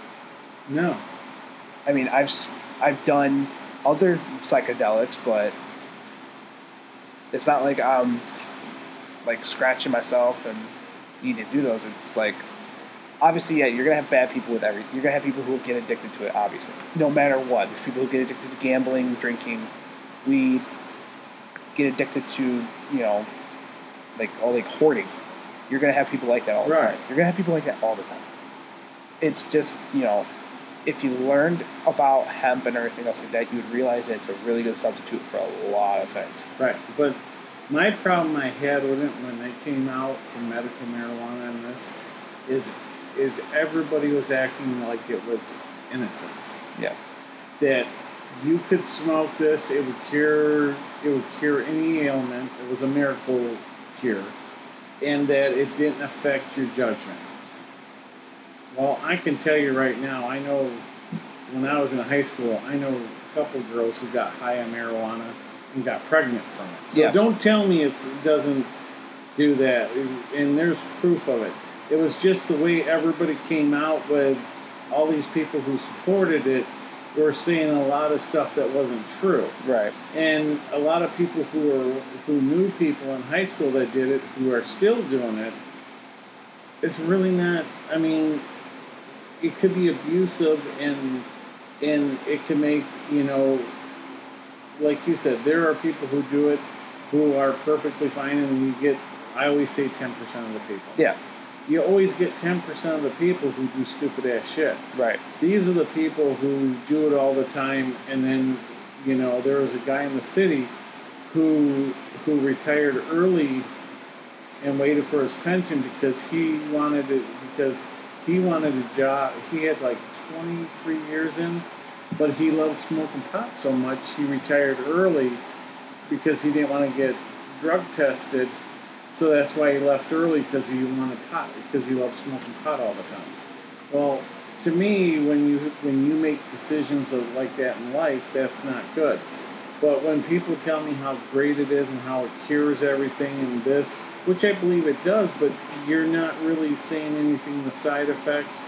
no, I mean, I've I've done other psychedelics, but it's not like I'm like scratching myself and needing to do those. It's like obviously, yeah, you're gonna have bad people with every. You're gonna have people who get addicted to it. Obviously, no matter what, there's people who get addicted to gambling, drinking, weed, get addicted to you know, like all like hoarding. You're gonna have people like that all the Right. time. You're gonna have people like that all the time. It's just you know, if you learned about hemp and everything else like that, you would realize that it's a really good substitute for a lot of things. right. But my problem I had with it when they came out for medical marijuana and this is is everybody was acting like it was innocent. Yeah. That you could smoke this, it would cure it would cure any ailment. It was a miracle cure. And that it didn't affect your judgment. Well, I can tell you right now, I know when I was in high school, I know a couple girls who got high on marijuana and got pregnant from it. So Yeah. don't tell me it's, it doesn't do that. And there's proof of it. It was just the way everybody came out with all these people who supported it were saying a lot of stuff that wasn't true. Right. And a lot of people who are who knew people in high school that did it, who are still doing it, it's really not. I mean, it could be abusive, and and it can make you know, like you said, there are people who do it who are perfectly fine, and you get. I always say ten percent of the people. Yeah. You always get ten percent of the people who do stupid ass shit Right. these are the people who do it all the time and then you know there was a guy in the city who who retired early and waited for his pension because he wanted it because he wanted a job he had like 23 years in but he loved smoking pot so much he retired early because he didn't want to get drug tested so that's why he left early because he wanted pot because he loved smoking pot all the time well to me, when you when you make decisions of, like that in life, that's not good. But when people tell me how great it is and how it cures everything and this, which I believe it does, but you're not really saying anything the side effects,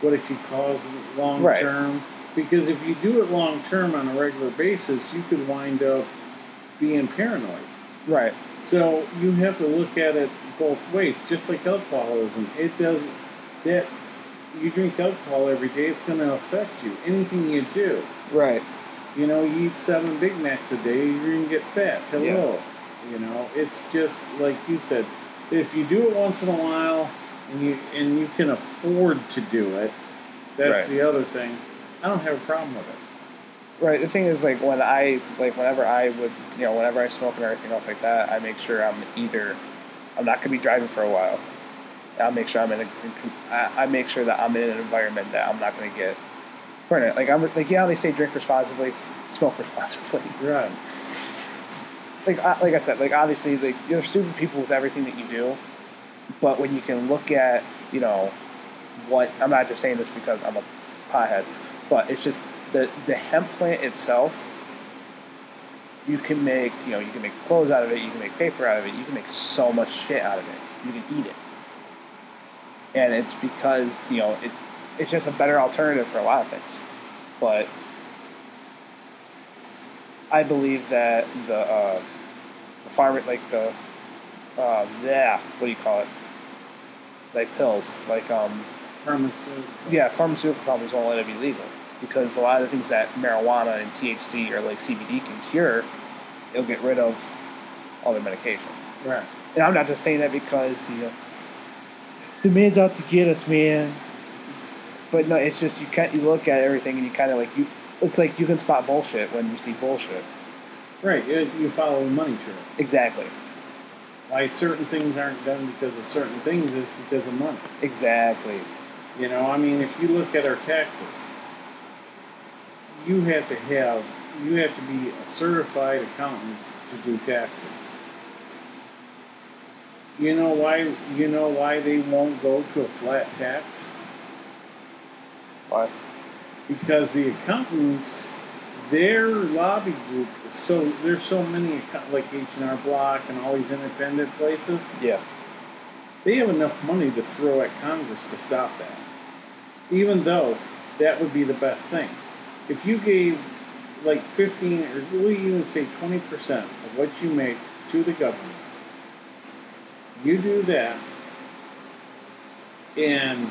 what it could cause long Right. term. Because if you do it long term on a regular basis, you could wind up being paranoid. Right. So you have to look at it both ways, just like alcoholism. It does that. You drink alcohol every day; it's going to affect you. Anything you do, Right. you know, you eat seven Big Macs a day, you're going to get fat. Hello, you know. It's just like you said. If you do it once in a while, and you and you can afford to do it, that's Right. the other thing. I don't have a problem with it. Right. The thing is, like, when I, like, whenever I would, you know, whenever I smoke and everything else like that, I make sure I'm either, I'm not going to be driving for a while. I'll make sure I'm in a, I, I make sure that I'm in an environment that I'm not going to get burnt. Like, I'm, like, yeah, they say drink responsibly, smoke responsibly. Right. Like, I, like I said, like, obviously, like you're stupid people with everything that you do, But when you can look at, you know, what I'm not just saying this because I'm a pothead, but it's just the the hemp plant itself. You can make, you know, you can make clothes out of it. You can make paper out of it. You can make so much shit out of it. You can eat it, and it's because you know it. It's just a better alternative for a lot of things, but I believe that the uh, the farmer, like the uh, yeah, what do you call it? Like pills, like um, Pharmaceutical. yeah, pharmaceutical companies won't let it be legal because a lot of the things that marijuana and THC or like CBD can cure, it'll get rid of all their medication. Right. And I'm not just saying that because you know the man's out to get us, man. But no, it's just you can't. You look at everything and you kind of like you. It's like you can spot bullshit when you see bullshit. Right. You, you follow the money trail. Exactly. Why certain things aren't done because of certain things is because of money. Exactly. You know, I mean, if you look at our taxes, you have to have you have to be a certified accountant to do taxes. You know why? You know why they won't go to a flat tax? Why? Because the accountants, their lobby group is so there's so many account like H and R Block and all these independent places. Yeah. They have enough money to throw at Congress to stop that. Even though that would be the best thing. If you gave like 15 or we even say 20% of what you make to the government, you do that, and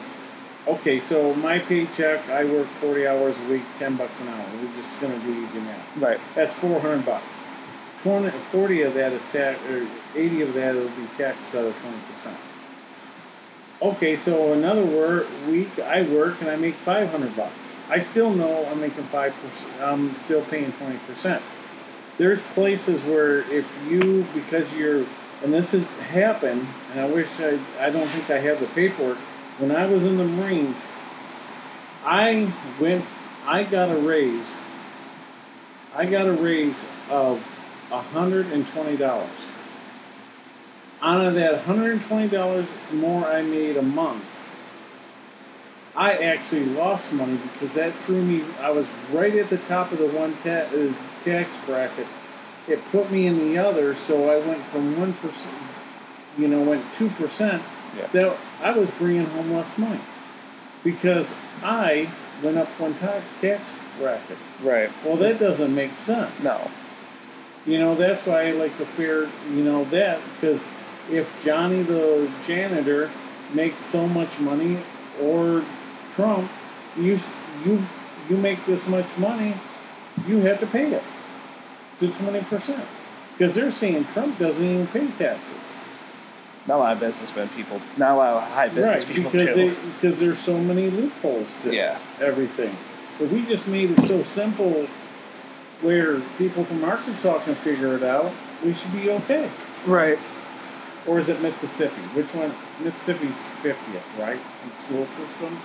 okay, so my paycheck, I work 40 hours a week, 10 bucks an hour. We're just going to do easy math. Right. That's 400 bucks. 20, 40 of that is tax, or 80 of that will be taxed out of 20%. Okay, so another wor- week I work and I make 500 bucks. I still know I'm making 5%, I'm still paying 20%. There's places where if you, because you're, and this has happened, and I wish I, I don't think I have the paperwork. When I was in the Marines, I went, I got a raise. I got a raise of $120. Out of that $120 more I made a month, I actually lost money because that threw me. I was right at the top of the one ta- uh, tax bracket. It put me in the other, so I went from one percent, you know, went two percent. Yeah. That I was bringing home less money because I went up one ta- tax bracket. Right. Well, that doesn't make sense. No. You know, that's why I like to fear, you know, that because if Johnny the janitor makes so much money, or Trump, you you you make this much money, you have to pay it to twenty percent because they're saying Trump doesn't even pay taxes, Not a lot of businessmen people. Not a lot of high business right? people Because do. they, because there's so many loopholes to yeah. everything. If we just made it so simple where people from Arkansas can figure it out, we should be okay. Right. Or is it Mississippi? Which one? Mississippi's 50th, right? In school systems?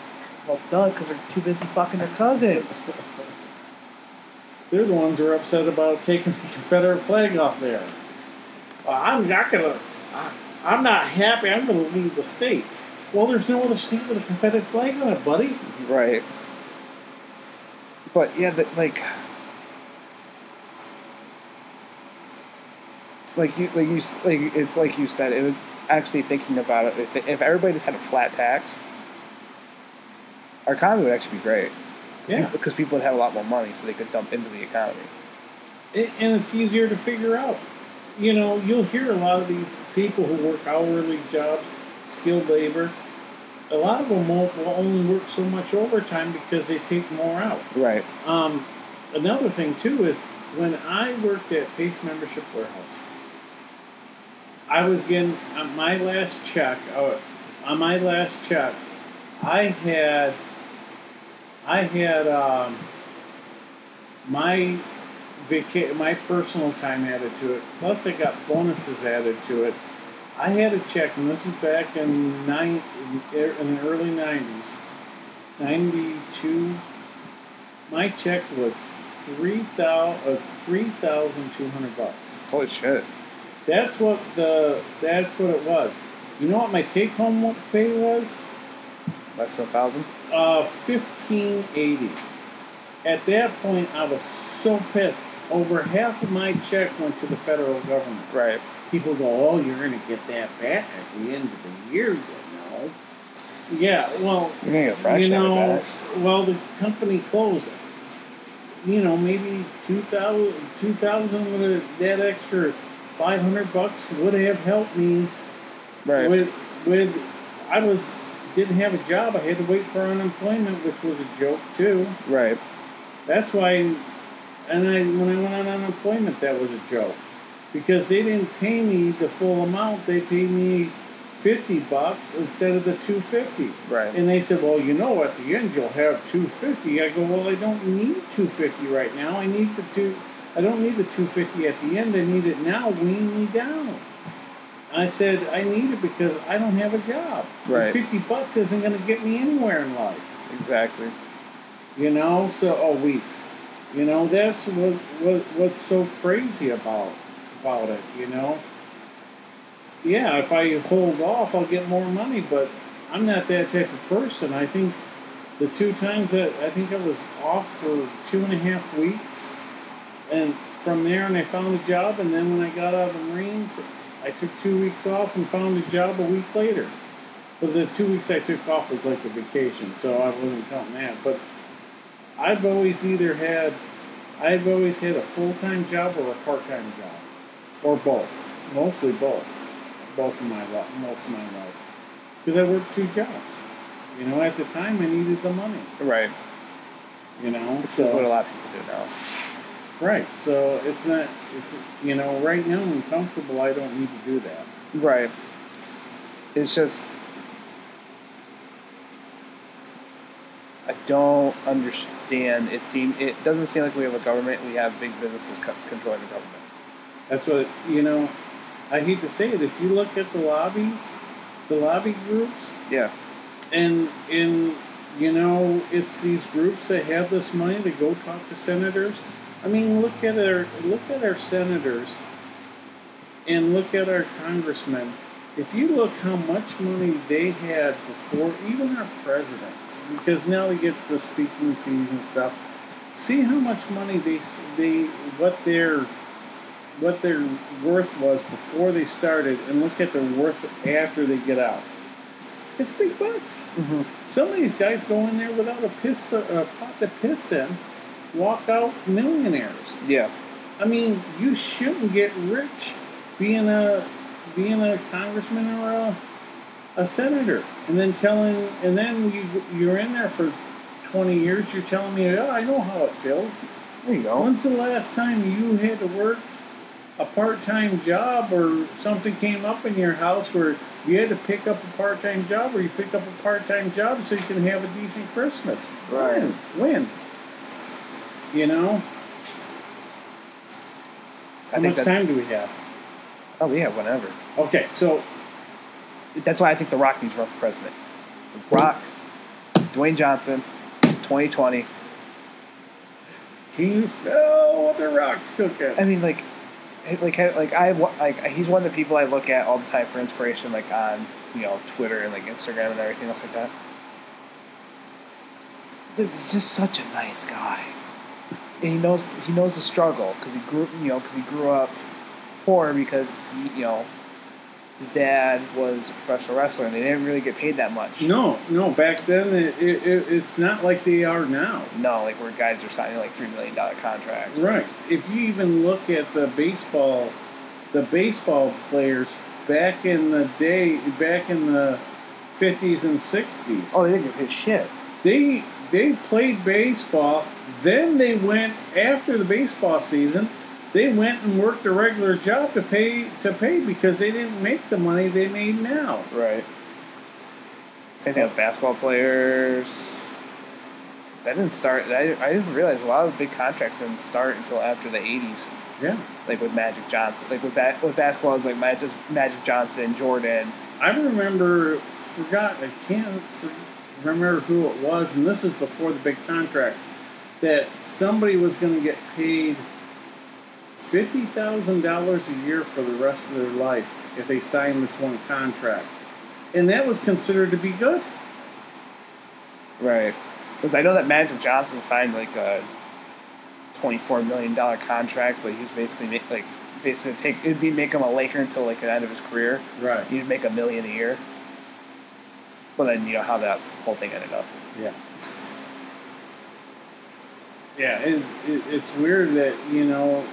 Well, done because they're too busy fucking their cousins. (laughs) They're the ones who are upset about taking the Confederate flag off there. Uh, I'm not gonna. I, I'm not happy. I'm gonna leave the state. Well, there's no other state with a Confederate flag on it, buddy. Right. But yeah, but like, like you, like you, like it's like you said. It was actually thinking about it. If if everybody just had a flat tax, our economy would actually be great. Yeah. Because people would have a lot more money, so they could dump into the economy. It, and it's easier to figure out. You know, you'll hear a lot of these people who work hourly jobs, skilled labor. A lot of them won't, will only work so much overtime because they take more out. Right. Um, another thing too is when I worked at Pace Membership Warehouse, I was getting on my last check. Uh, on my last check, I had I had um, my vaca- my personal time added to it. Plus, I got bonuses added to it. I had a check, and this is back in nine in the early nineties, ninety two my check was three thousand uh, three thousand two hundred bucks. Holy shit. That's what the that's what it was. You know what my take home pay was? Less than a thousand. Uh, fifteen eighty. At that point, I was so pissed. Over half of my check went to the federal government. Right. People go, "Oh, you're going to get that back at the end of the year." You know. Yeah. Well, You're gonna get a fraction you of know, it back. well, the company closed. You know, maybe 2000, 2000 would have, that extra five hundred bucks would have helped me Right. with with. I was didn't have a job. I had to wait for unemployment, which was a joke too. right. That's why, and I when I went on unemployment, that was a joke because they didn't pay me the full amount. They paid me fifty bucks instead of the two fifty. Right. And they said, "Well, you know, at the end you'll have 250." I go, "Well, I don't need 250 right now. I need the two. I don't need the 250 at the end. I need it now. Wean me down." I said, "I need it because I don't have a job. Right. 50 bucks isn't going to get me anywhere in life." Exactly. You know, so oh, a week. You know, that's what, what what's so crazy about about it. You know. Yeah, if I hold off, I'll get more money, but I'm not that type of person. I think the two times that I think I was off for two and a half weeks, and from there, and I found a job, and then when I got out of the Marines, I took two weeks off and found a job a week later. But the two weeks I took off was like a vacation, so I wasn't counting that. But I've always either had, I've always had a full time job or a part time job, or both. Mostly both. Both of my life, most of my life, because I worked two jobs. You know, at the time I needed the money. Right. You know, Which is what a lot of people do now. right. So it's not. It's you know, right now I'm comfortable. I don't need to do that. Right. It's just I don't understand. It seem it doesn't seem like we have a government. We have big businesses co- controlling the government. That's what you know. I hate to say it. If you look at the lobbies, the lobby groups, Yeah. and in you know it's these groups that have this money to go talk to senators i mean look at our look at our senators and look at our congressmen if you look how much money they had before even our presidents because now they get the speaking fees and stuff see how much money they they what their what their worth was before they started and look at their worth after they get out it's big bucks Mm-hmm. some of these guys go in there without a piss, a pot to piss in, walk out millionaires. Yeah. I mean, you shouldn't get rich being a being a congressman or a, a senator, and then telling, and then you you're in there for twenty years. You're telling me, oh, I know how it feels. There you go. When's the last time you had to work a part-time job or something came up in your house where you had to pick up a part-time job or you pick up a part-time job so you can have a decent Christmas? Right. When? When? You know? I How much that, time do we have? Oh we have whenever. Okay, so That's why I think The Rock needs to run for president. The Rock, Dwayne Johnson, 2020. can you smell what the rock's cooking? I mean, like, like, like I like he's one of the people I look at all the time for inspiration, like on you know Twitter and like Instagram and everything else like that. He's just such a nice guy, and he knows he knows the struggle because he grew you know because he grew up poor because he, you know his dad was a professional wrestler and they didn't really get paid that much. no, no, back then it, it, it, it's not like they are now. no, like where guys are signing like three million dollar contracts. Right. If you even look at the baseball, the baseball players back in the day, back in the fifties and sixties, Oh, they didn't get paid shit. they they played baseball. Then they went after the baseball season. They went and worked a regular job to pay to pay because they didn't make the money they made now. Right. Same thing with basketball players. That didn't start. I, I didn't realize a lot of the big contracts didn't start until after the '80s. Yeah. Like with Magic Johnson, like with ba- with basketball, it's like Magic Magic Johnson, Jordan. I remember, forgot, I can't for, remember who it was, and this is before the big contracts, that somebody was going to get paid $50,000 a year for the rest of their life if they signed this one contract. and that was considered to be good. Right. Because I know that Magic Johnson signed like a twenty-four million dollar contract, but he was basically ma- like basically take it'd be make him a Laker until like the end of his career. Right. He'd make a million a year. But then you know how that whole thing ended up. Yeah. Yeah, it, it, it's weird that, you know,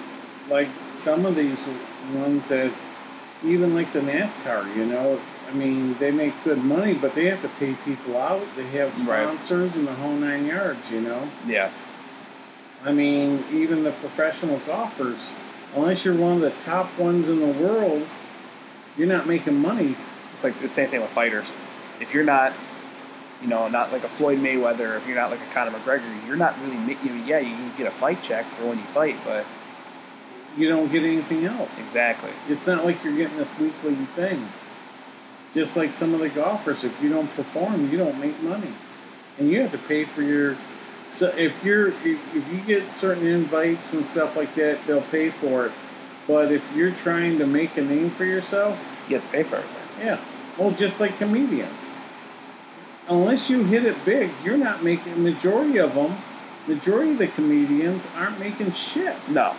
like some of these ones that, even like the NASCAR, you know, I mean, they make good money, but they have to pay people out. They have Right. sponsors and the whole nine yards, you know. Yeah. I mean, even the professional golfers, unless you're one of the top ones in the world, you're not making money. It's like the same thing with fighters. If you're not, you know, not like a Floyd Mayweather, if you're not like a Conor McGregor, you're not really. You yeah, you can get a fight check for when you fight, but You don't get anything else. exactly. It's not like you're getting this weekly thing. Just like some of the golfers, if you don't perform, you don't make money, and you have to pay for your. So if you're if, if you get certain invites and stuff like that, they'll pay for it. But if you're trying to make a name for yourself, You have to pay for everything. yeah, well, just like comedians, unless you hit it big, you're not making. Majority of them, majority of the comedians aren't making shit No.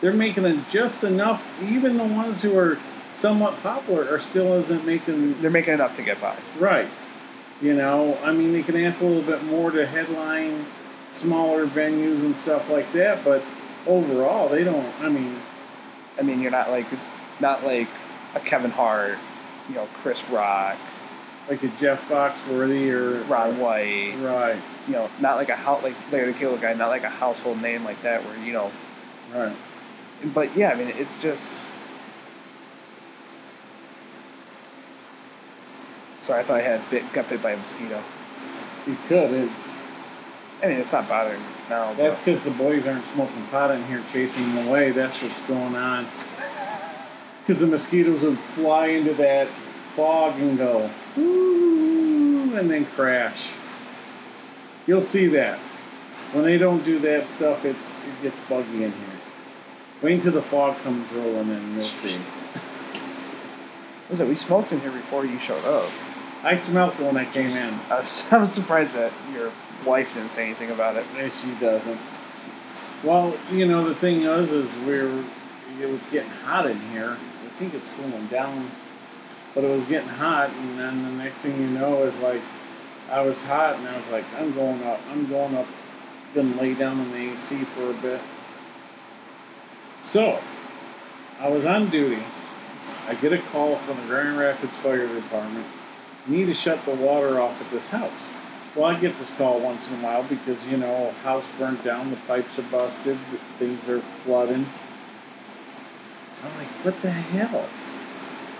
They're making it just enough. Even the ones who are somewhat popular are still isn't making They're making enough to get by. right. You know, I mean, they can ask a little bit more to headline smaller venues and stuff like that, but overall, they don't. I mean, I mean, you're not like not like a Kevin Hart, you know, Chris Rock, like a Jeff Foxworthy or Ron White, Right, you know, not like a house like Larry the Cable Guy, not like a household name like that where you know. right. But yeah, I mean, it's just. Sorry, I thought I had bit got bit by a mosquito. You could. It's I mean, it's not bothering me now. that's because the boys aren't smoking pot in here, chasing them away. That's what's going on. Because the mosquitoes would fly into that fog and go, ooh, and then crash. You'll see that. When they don't do that stuff, it's it gets buggy in here. Wait until the fog comes rolling in, you'll see. was it? We smoked in here before you showed up. I smelled it when I came in. (laughs) I was, I was surprised that your wife didn't say anything about it. She doesn't. Well, you know, the thing is, is we're it was getting hot in here. I think it's cooling down, but it was getting hot, and then the next thing you know is like I was hot, and I was like, I'm going up, I'm going up, then lay down in the AC for a bit. So, I was on duty. I get a call from the Grand Rapids Fire Department. Need to shut the water off at this house. Well, I get this call once in a while because, you know, house burnt down, the pipes are busted, things are flooding. I'm like, what the hell?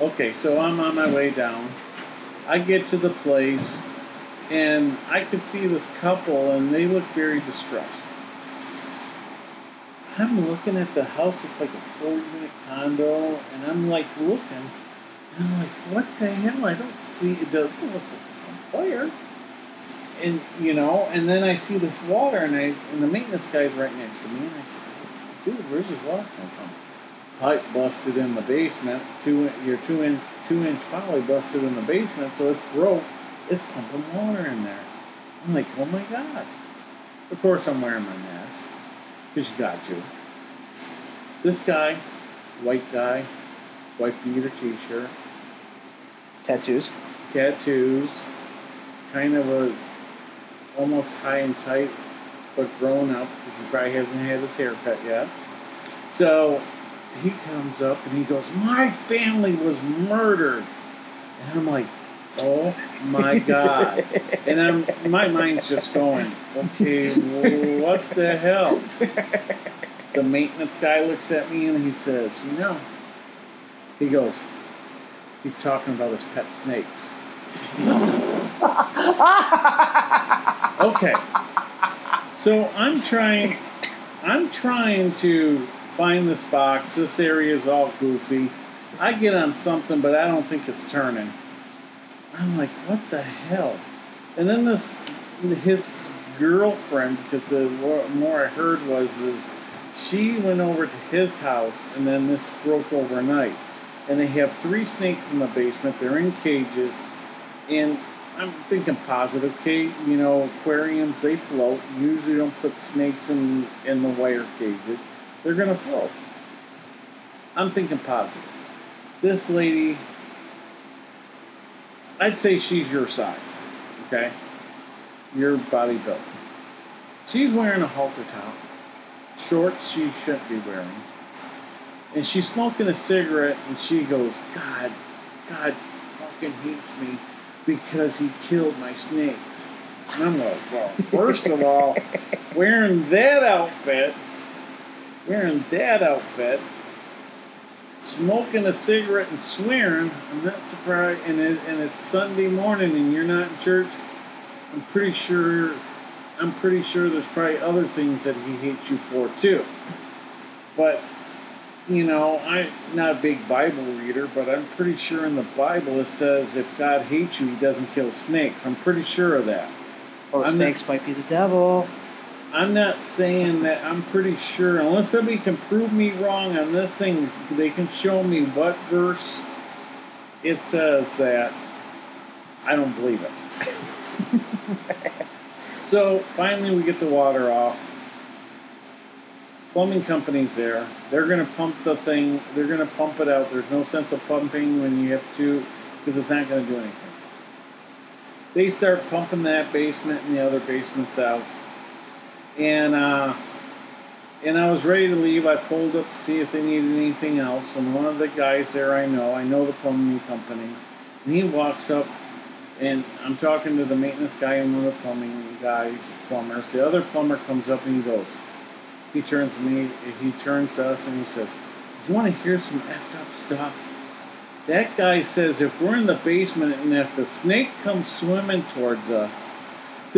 Okay, so I'm on my way down. I get to the place, and I could see this couple, and they look very distressed. I'm looking at the house, it's like a four unit condo, and I'm like looking, and I'm like, what the hell? I don't see, it doesn't look like it's on fire and you know, and then I see this water, and I and the maintenance guy's right next to me, and I said, "Dude, where's this water come from?" Pipe busted in the basement. Two your two inch two inch poly busted in the basement, so it's broke. It's pumping water in there. I'm like, oh my god! Of course, I'm wearing my mask because you got to. This guy, white guy, white beater T-shirt, Tattoos. tattoos, kind of a almost high and tight, but grown up because he probably hasn't had his hair cut yet. So he comes up and he goes, "My family was murdered," and I'm like, "Oh my god!" and I'm my mind's just going, "Okay, what the hell?" The maintenance guy looks at me and he says, "You know," he goes, "He's talking about his pet snakes." Okay. So I'm trying I'm trying to find this box. This area is all goofy. I get on something, but I don't think it's turning. I'm like, what the hell? And then this his girlfriend, because the more I heard was is she went over to his house and then this broke overnight. And they have three snakes in the basement. They're in cages And I'm thinking positive. Okay, you know, aquariums they float. Usually don't put snakes in in the wire cages. They're gonna float. I'm thinking positive. This lady, I'd say she's your size. Okay, your body build. She's wearing a halter top, shorts she shouldn't be wearing, and she's smoking a cigarette. And she goes, "God, God fucking hates me." because he killed my snakes. And I'm like, well, first of all, (laughs) wearing that outfit, wearing that outfit, smoking a cigarette and swearing, I'm not surprised. And, it, and it's Sunday morning and you're not in church. I'm pretty sure. I'm pretty sure there's probably other things that he hates you for too. But you know, I'm not a big Bible reader, but I'm pretty sure in the Bible it says if God hates you, he doesn't kill snakes. I'm pretty sure of that. Well, I'm snakes might be the devil. I'm not saying that I'm pretty sure, unless somebody can prove me wrong on this thing, they can show me what verse it says that. I don't believe it. (laughs) so finally, we get the water off plumbing company's there. They're going to pump the thing. They're going to pump it out. There's no sense of pumping when you have to, because it's not going to do anything. They start pumping that basement and the other basements out, and uh, and I was ready to leave. I pulled up to see if they needed anything else, and one of the guys there I know, I know the plumbing company, and he walks up, and I'm talking to the maintenance guy and one of the plumbing guys, plumbers. The other plumber comes up and he goes he turns to me, he turns to us, and he says, "You want to hear some effed up stuff?" That guy says, "If we're in the basement and if the snake comes swimming towards us,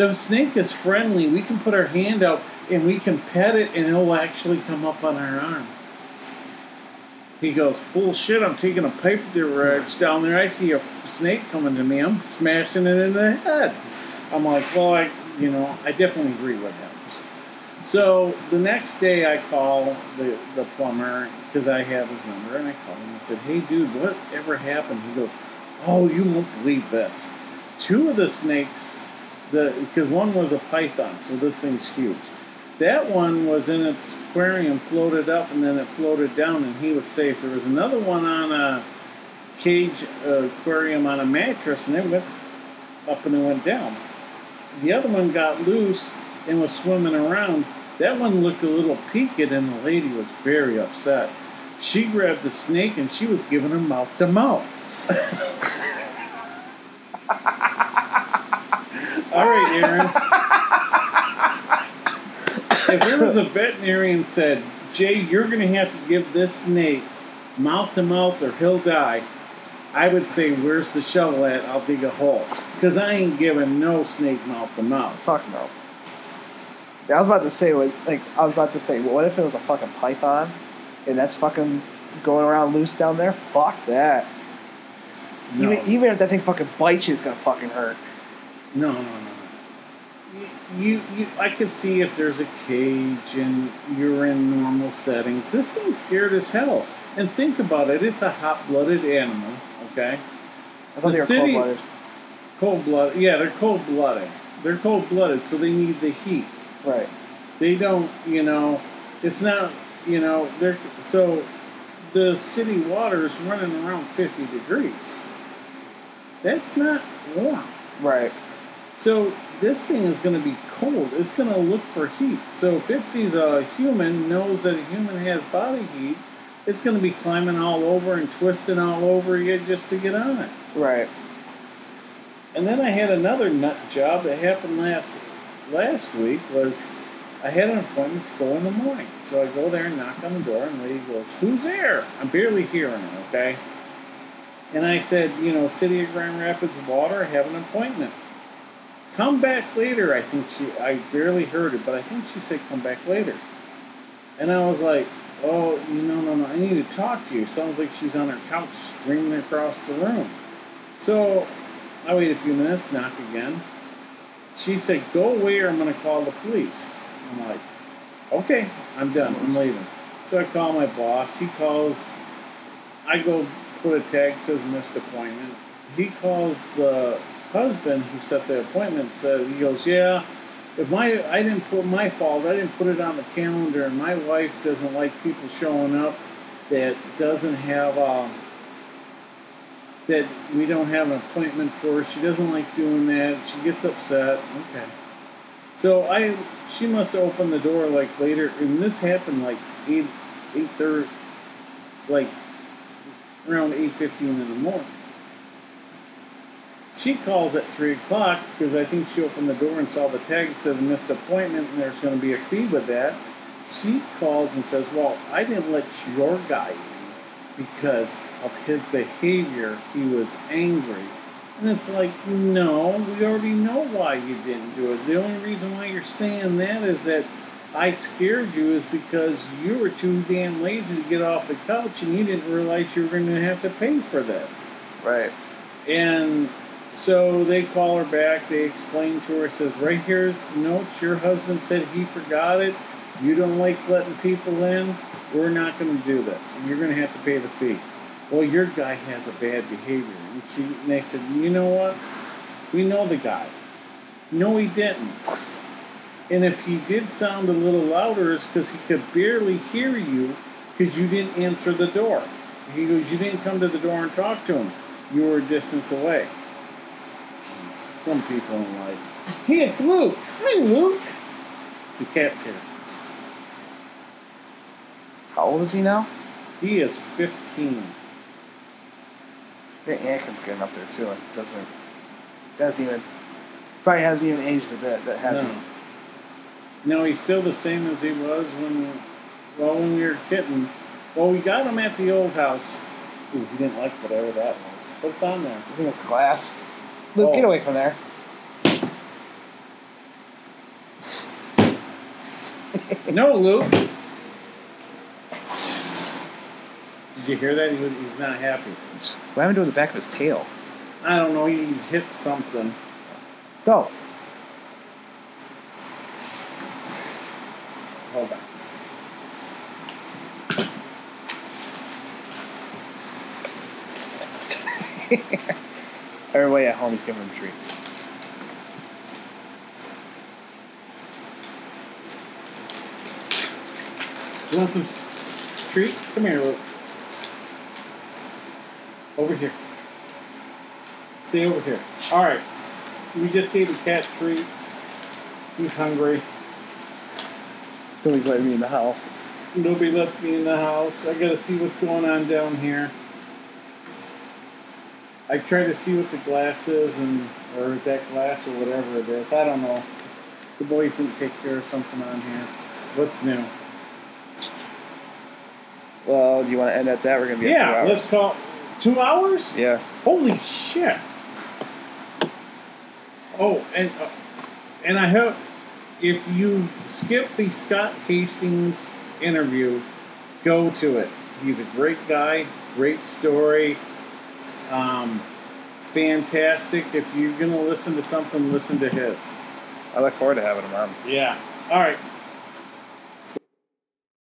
the snake is friendly. We can put our hand out and we can pet it, and it'll actually come up on our arm." He goes, "Bullshit! I'm taking a pipe wrench down there. I see a snake coming to me. I'm smashing it in the head." I'm like, "Well, I, you know, I definitely agree with him." So the next day, I call the, the plumber because I have his number, and I call him. I said, "Hey, dude, whatever happened?" He goes, "Oh, you won't believe this. Two of the snakes, the because one was a python, so this thing's huge. That one was in its aquarium, floated up, and then it floated down, and he was safe. There was another one on a cage uh, aquarium on a mattress, and it went up and it went down. The other one got loose." and was swimming around. That one looked a little peaked, and the lady was very upset. She grabbed the snake and she was giving him mouth to mouth. (laughs) All right, (laughs) Aaron. if there was a veterinarian said, Jay, you're going to have to give this snake mouth to mouth or he'll die, I would say, where's the shovel at? I'll dig a hole. Because I ain't giving no snake mouth to mouth. Fuck no. Yeah, I was about to say, what, like, I was about to say, what if it was a fucking python, and that's fucking going around loose down there? Fuck that. No. Even even if that thing fucking bites you, it's gonna fucking hurt. No, no, no. You, you, I could see if there's a cage and you're in normal settings. This thing's scared as hell. And think about it, it's a hot-blooded animal, okay? I thought The they were city- cold blooded. Cold-blooded. Yeah, they're cold-blooded. They're cold-blooded, so they need the heat. Right. They don't, you know, it's not, you know, they're so the city water is running around 50 degrees. That's not warm. Right. So this thing is going to be cold. It's going to look for heat. So if it sees a uh, human, knows that a human has body heat, it's going to be climbing all over and twisting all over you just to get on it. Right. And then I had another nut job that happened last last week. Was I had an appointment to go in the morning, so I go there and knock on the door, and the lady goes, "Who's there?" I'm barely hearing her. Okay. And I said, you know, City of Grand Rapids Water, I have an appointment. Come back later. I think she. I barely heard it, but I think she said come back later. And I was like, oh, you know, no, no, I need to talk to you. Sounds like she's on her couch screaming across the room. So I wait a few minutes, knock again. She said, go away or I'm going to call the police. I'm like, okay, I'm done. I'm leaving. So I call my boss. He calls. I go put a tag says missed appointment. He calls the husband who set the appointment said he goes, yeah. If my I didn't put my fault, I didn't put it on the calendar, and my wife doesn't like people showing up that doesn't have um, that we don't have an appointment for. She doesn't like doing that. She gets upset. Okay. So I, she must have opened the door like later, and this happened like eight, eight thirty, like around eight fifteen in the morning. She calls at three o'clock because I think she opened the door and saw the tag that said missed appointment, and there's going to be a fee with that. She calls and says, "Well, I didn't let your guy in because of his behavior. He was angry." And it's like, no, we already know why you didn't do it. The only reason why you're saying that is that I scared you is because you were too damn lazy to get off the couch and you didn't realize you were going to have to pay for this. Right. And so they call her back. They explain to her, says, right here's notes. Your husband said he forgot it. You don't like letting people in. We're not going to do this. You're going to have to pay the fee. Well, your guy has a bad behavior. And, she, and they said, you know what? We know the guy. No, he didn't. And if he did sound a little louder, it's because he could barely hear you because you didn't answer the door. He goes, you didn't come to the door and talk to him. You were a distance away. Some people in life. Hey, it's Luke. Hi, Luke. The cat's here. How old is he now? He is 15. I think Anakin's getting up there too, and doesn't doesn't even probably hasn't even aged a bit. That has No. No, he's still the same as he was when, well, when we were kitten. Well, we got him at the old house. Ooh, he didn't like whatever that was. But it's on there. I think it's glass. Luke, Oh. get away from there. No, Luke. (laughs) Did you hear that? He was, he's not happy. What happened to the back of his tail? I don't know. He hit something. Go. Hold on. (laughs) Everybody at home is giving him treats. You want some s- treat? Come here, Luke. Over here. Stay over here. All right. We just gave the cat treats. He's hungry. Nobody's letting me in the house. Nobody lets me in the house. I gotta see what's going on down here. I try to see what the glass is, and or is that glass or whatever it is. I don't know. The boys didn't take care of something on here. What's new? Well, do you want to end at that? We're gonna be at two Yeah, hours. let's call two hours. Yeah. Holy shit! Oh, and uh, and I hope if you skip the Scott Hastings interview, go to it. He's a great guy, great story, um, fantastic. If you're gonna listen to something, listen to his. I look forward to having him on. Yeah. All right.